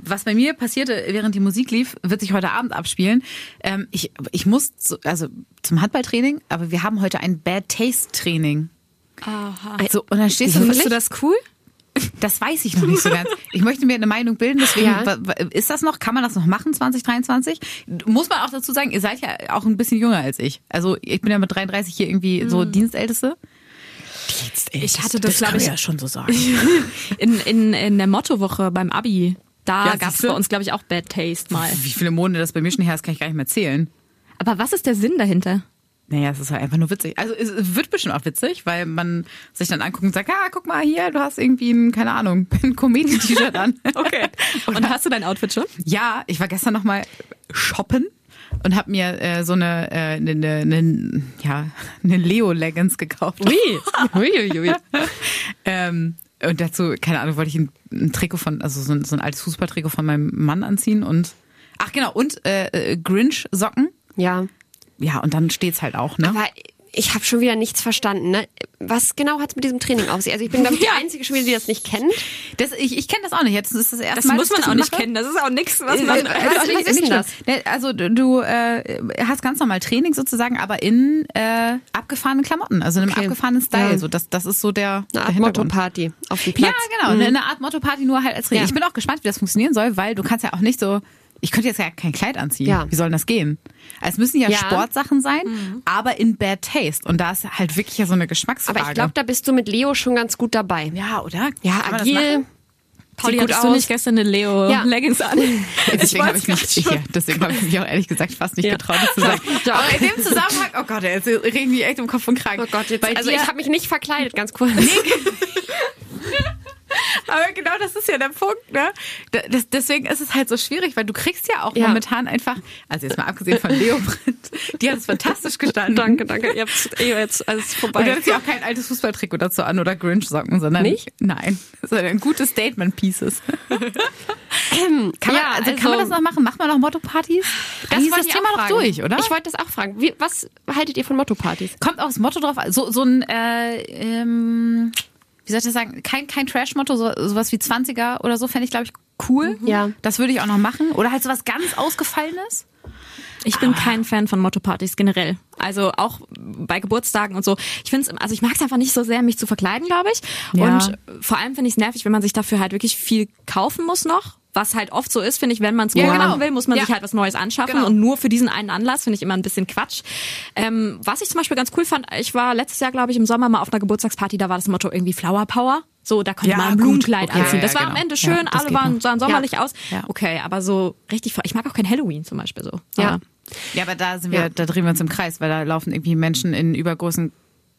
was bei mir passierte, während die Musik lief, wird sich heute Abend abspielen. Ähm, ich, ich muss zu, also zum Handballtraining, aber wir haben heute ein Bad Taste Training. Aha. So, und dann stehst du Findest du das cool? Das weiß ich noch nicht so ganz. Ich möchte mir eine Meinung bilden, deswegen Ja. ist das noch, kann man das noch machen 2023? Muss man auch dazu sagen, ihr seid ja auch ein bisschen jünger als ich. Also ich bin ja mit 33 hier irgendwie so Dienstälteste. Dienstälteste. Ich hatte das, glaub kann man ich- ja schon so sagen. In, in, in der Mottowoche beim Abi, da Ja, gab's siehste? bei uns, glaube ich, auch Bad Taste mal. Wie viele Monate das bei mir schon her ist, kann ich gar nicht mehr zählen. Aber was ist der Sinn dahinter? Naja, es ist halt einfach nur witzig. Also es wird bestimmt auch witzig, weil man sich dann anguckt und sagt, ah, guck mal hier, du hast irgendwie ein, keine Ahnung, ein Comedy-T-Shirt an. Okay. Und hast du dein Outfit schon? Ja, ich war gestern noch mal shoppen und habe mir äh, so eine, äh, eine, eine, eine, ja, eine Leo-Leggings gekauft. Ui, ui, ui, ui. Ähm, und dazu, keine Ahnung, wollte ich ein, ein Trikot von, also so ein, so ein altes Fußballtrikot von meinem Mann anziehen und, ach genau, und äh, äh, Grinch-Socken. Ja, Ja, und dann steht's halt auch, ne? aber ich habe schon wieder nichts verstanden. Ne? Was genau hat's mit diesem Training auf sich? Also ich bin, glaube ich, die einzige schon wieder, die das nicht kennt. Das, ich ich kenne das auch nicht. Jetzt ist das erste Das Mal, muss dass man auch nicht mache. kennen. Das ist auch nichts, was man. äh, was- also was ist. Ne, Also du äh, hast ganz normal Training sozusagen, aber in äh, abgefahrenen Klamotten, also in einem Okay. abgefahrenen Style. Ja. So, das, das ist so der, Eine der Art. Motto-Party auf dem Platz. Ja, genau. Eine, eine Art Motto-Party, nur halt als Training. Ja. Ich bin auch gespannt, wie das funktionieren soll, weil du kannst ja auch nicht so. Ich könnte jetzt ja kein Kleid anziehen. Ja. Wie soll denn das gehen? Also es müssen ja, Ja. Sportsachen sein, aber in Bad Taste. Und da ist halt wirklich ja so eine Geschmacksfrage. Aber ich glaube, da bist du mit Leo schon ganz gut dabei. ja, oder? Ja, Kann agil. Pauli, hattest du aus. nicht gestern eine Leo-Leggings an? Deswegen habe wollt's ich mich, ich, grad ja, deswegen habe ich mich auch ehrlich gesagt fast nicht Ja. getraut, das zu sagen. Ja. Aber in dem Zusammenhang, oh Gott, jetzt regen mich echt um Kopf und Kragen. Oh Gott, jetzt, Bei also dir, ich habe mich nicht verkleidet, ganz kurz. aber genau das ist ja der Punkt, ne? Da- Das, deswegen ist es halt so schwierig, weil du kriegst ja auch Ja. momentan einfach, also jetzt mal abgesehen von Leoprint, die hat es fantastisch gestanden. danke, danke. Ihr habt eh jetzt alles Und du vorbei. hattest ja auch kein altes Fußballtrikot dazu an oder Grinch-Socken, sondern Nicht? Nein, sondern gute Statement-Pieces. kann, man, Ja, also, kann also- man das noch machen? Macht man noch Motto-Partys? Eigentlich ist das Thema fragen. durch, oder? Ich wollte das auch fragen. Wie, was haltet ihr von Motto-Partys? Kommt aufs Motto drauf, so, so ein, äh, ähm, wie soll ich das sagen, kein, kein Trash-Motto, so, sowas wie 20er oder so, fände ich, glaube ich, cool. Ja. Das würde ich auch noch machen. Oder halt sowas ganz Ausgefallenes. Ich bin kein Fan von Motto-Partys generell. Also auch bei Geburtstagen und so. Ich finde es, also ich mag es einfach nicht so sehr, mich zu verkleiden, glaube ich. Ja. Und vor allem finde ich es nervig, wenn man sich dafür halt wirklich viel kaufen muss noch. Was halt oft so ist, finde ich, wenn man es Ja, ja, genau. machen will, muss man Ja. sich halt was Neues anschaffen. Genau. Und nur für diesen einen Anlass finde ich immer ein bisschen Quatsch. Ähm, was ich zum Beispiel ganz cool fand, ich war letztes Jahr, glaube ich, im Sommer mal auf einer Geburtstagsparty, da war das Motto irgendwie Flower Power. So, da konnte Ja, man ein. Blumenkleid Okay, anziehen. ja, Das war genau. am Ende schön, alle waren, sahen sommerlich aus. Ja. Okay, aber so richtig, ich mag auch kein Halloween zum Beispiel so. Ja. Aber- Ja, aber da sind wir, Ja. da drehen wir uns im Kreis, weil da laufen irgendwie Menschen in übergroßen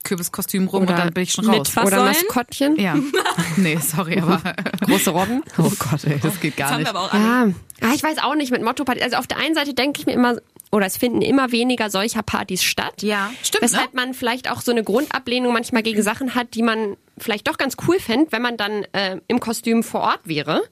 Kürbiskostümen rum Oder und dann bin ich schon raus. Was Oder? Maskottchen. Ja. Nee, sorry, aber. Große Robben. Oh Gott, ey, das geht Das gar haben nicht. wir aber auch. Ja, ah, ich weiß auch nicht mit Motto-Party. Also auf der einen Seite denke ich mir immer, oder es finden immer weniger solcher Partys statt. Ja, stimmt, Weshalb ne? man vielleicht auch so eine Grundablehnung manchmal gegen Sachen hat, die man vielleicht doch ganz cool fände, wenn man dann äh, im Kostüm vor Ort wäre.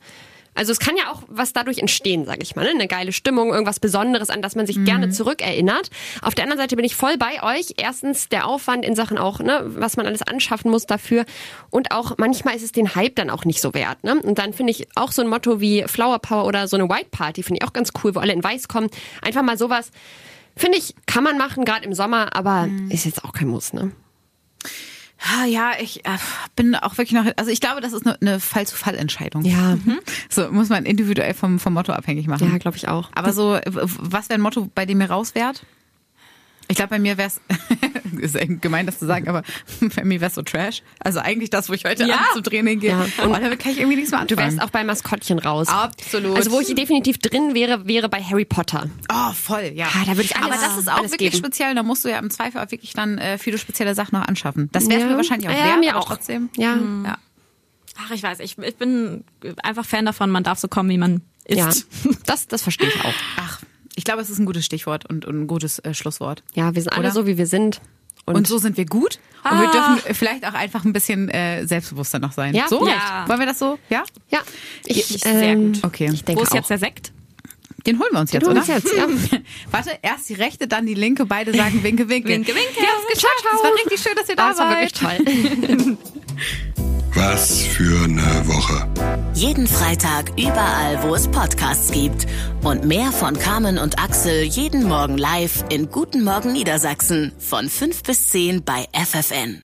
Also es kann ja auch was dadurch entstehen, sage ich mal. Ne? Eine geile Stimmung, irgendwas Besonderes, an das man sich gerne zurückerinnert. Auf der anderen Seite bin ich voll bei euch. Erstens der Aufwand in Sachen auch, ne, was man alles anschaffen muss dafür. Und auch manchmal ist es den Hype dann auch nicht so wert. Ne? Und dann finde ich auch so ein Motto wie Flower Power oder so eine White Party, finde ich auch ganz cool, wo alle in Weiß kommen. Einfach mal sowas. Finde ich, kann man machen, gerade im Sommer, aber ist jetzt auch kein Muss, ne? Ah, Ja, ich äh, bin auch wirklich noch, also ich glaube, das ist eine, Fall-zu-Fall-Entscheidung. Ja, So muss man individuell vom, vom Motto abhängig machen. ja, glaube ich auch. Aber so, was wäre ein Motto, bei dem ihr raus wärt? Ich glaube, bei mir wäre es, ist gemein, das zu sagen, aber bei mir wäre es so Trash. Also eigentlich das, wo ich heute Ja. Abend zum Training gehe. Ja. Und damit kann ich irgendwie nichts mehr Du anfangen. wärst auch bei Maskottchen raus. Absolut. Also wo ich definitiv drin wäre, wäre bei Harry Potter. Oh, voll, ja. Ah, da würde ich Aber alles- das ist auch wirklich geben. speziell. Da musst du ja im Zweifel auch wirklich dann äh, viele spezielle Sachen noch anschaffen. Das wäre Ja. mir wahrscheinlich auch Ja, wert, mir aber auch. trotzdem. Ja. Ja. Ach, ich weiß, ich, ich bin einfach Fan davon, man darf so kommen, wie man ist. Ja, das, das verstehe ich auch. Ach, ich glaube, es ist ein gutes Stichwort und, und ein gutes äh, Schlusswort. Ja, wir sind alle Oder? so, wie wir sind. Und, so sind wir gut. Und wir Ah. dürfen vielleicht auch einfach ein bisschen äh, selbstbewusster noch sein. Ja, so? vielleicht. Wollen wir das so? Ja? Ja, ich, Sehr ähm, gut. Okay. Ich denke Wo ist auch. jetzt der Sekt? Den holen wir uns jetzt, oder? uns jetzt, ja. Warte, erst die rechte, dann die linke. Beide sagen Winke, Winke. Winke, winke. Wir haben es geschafft. Es war richtig schön, dass ihr da Ah, das war seid. wirklich toll. Was für eine Woche. Jeden Freitag überall, wo es Podcasts gibt. Und mehr von Carmen und Axel jeden Morgen live in Guten Morgen Niedersachsen von 5 bis 10 bei FFN.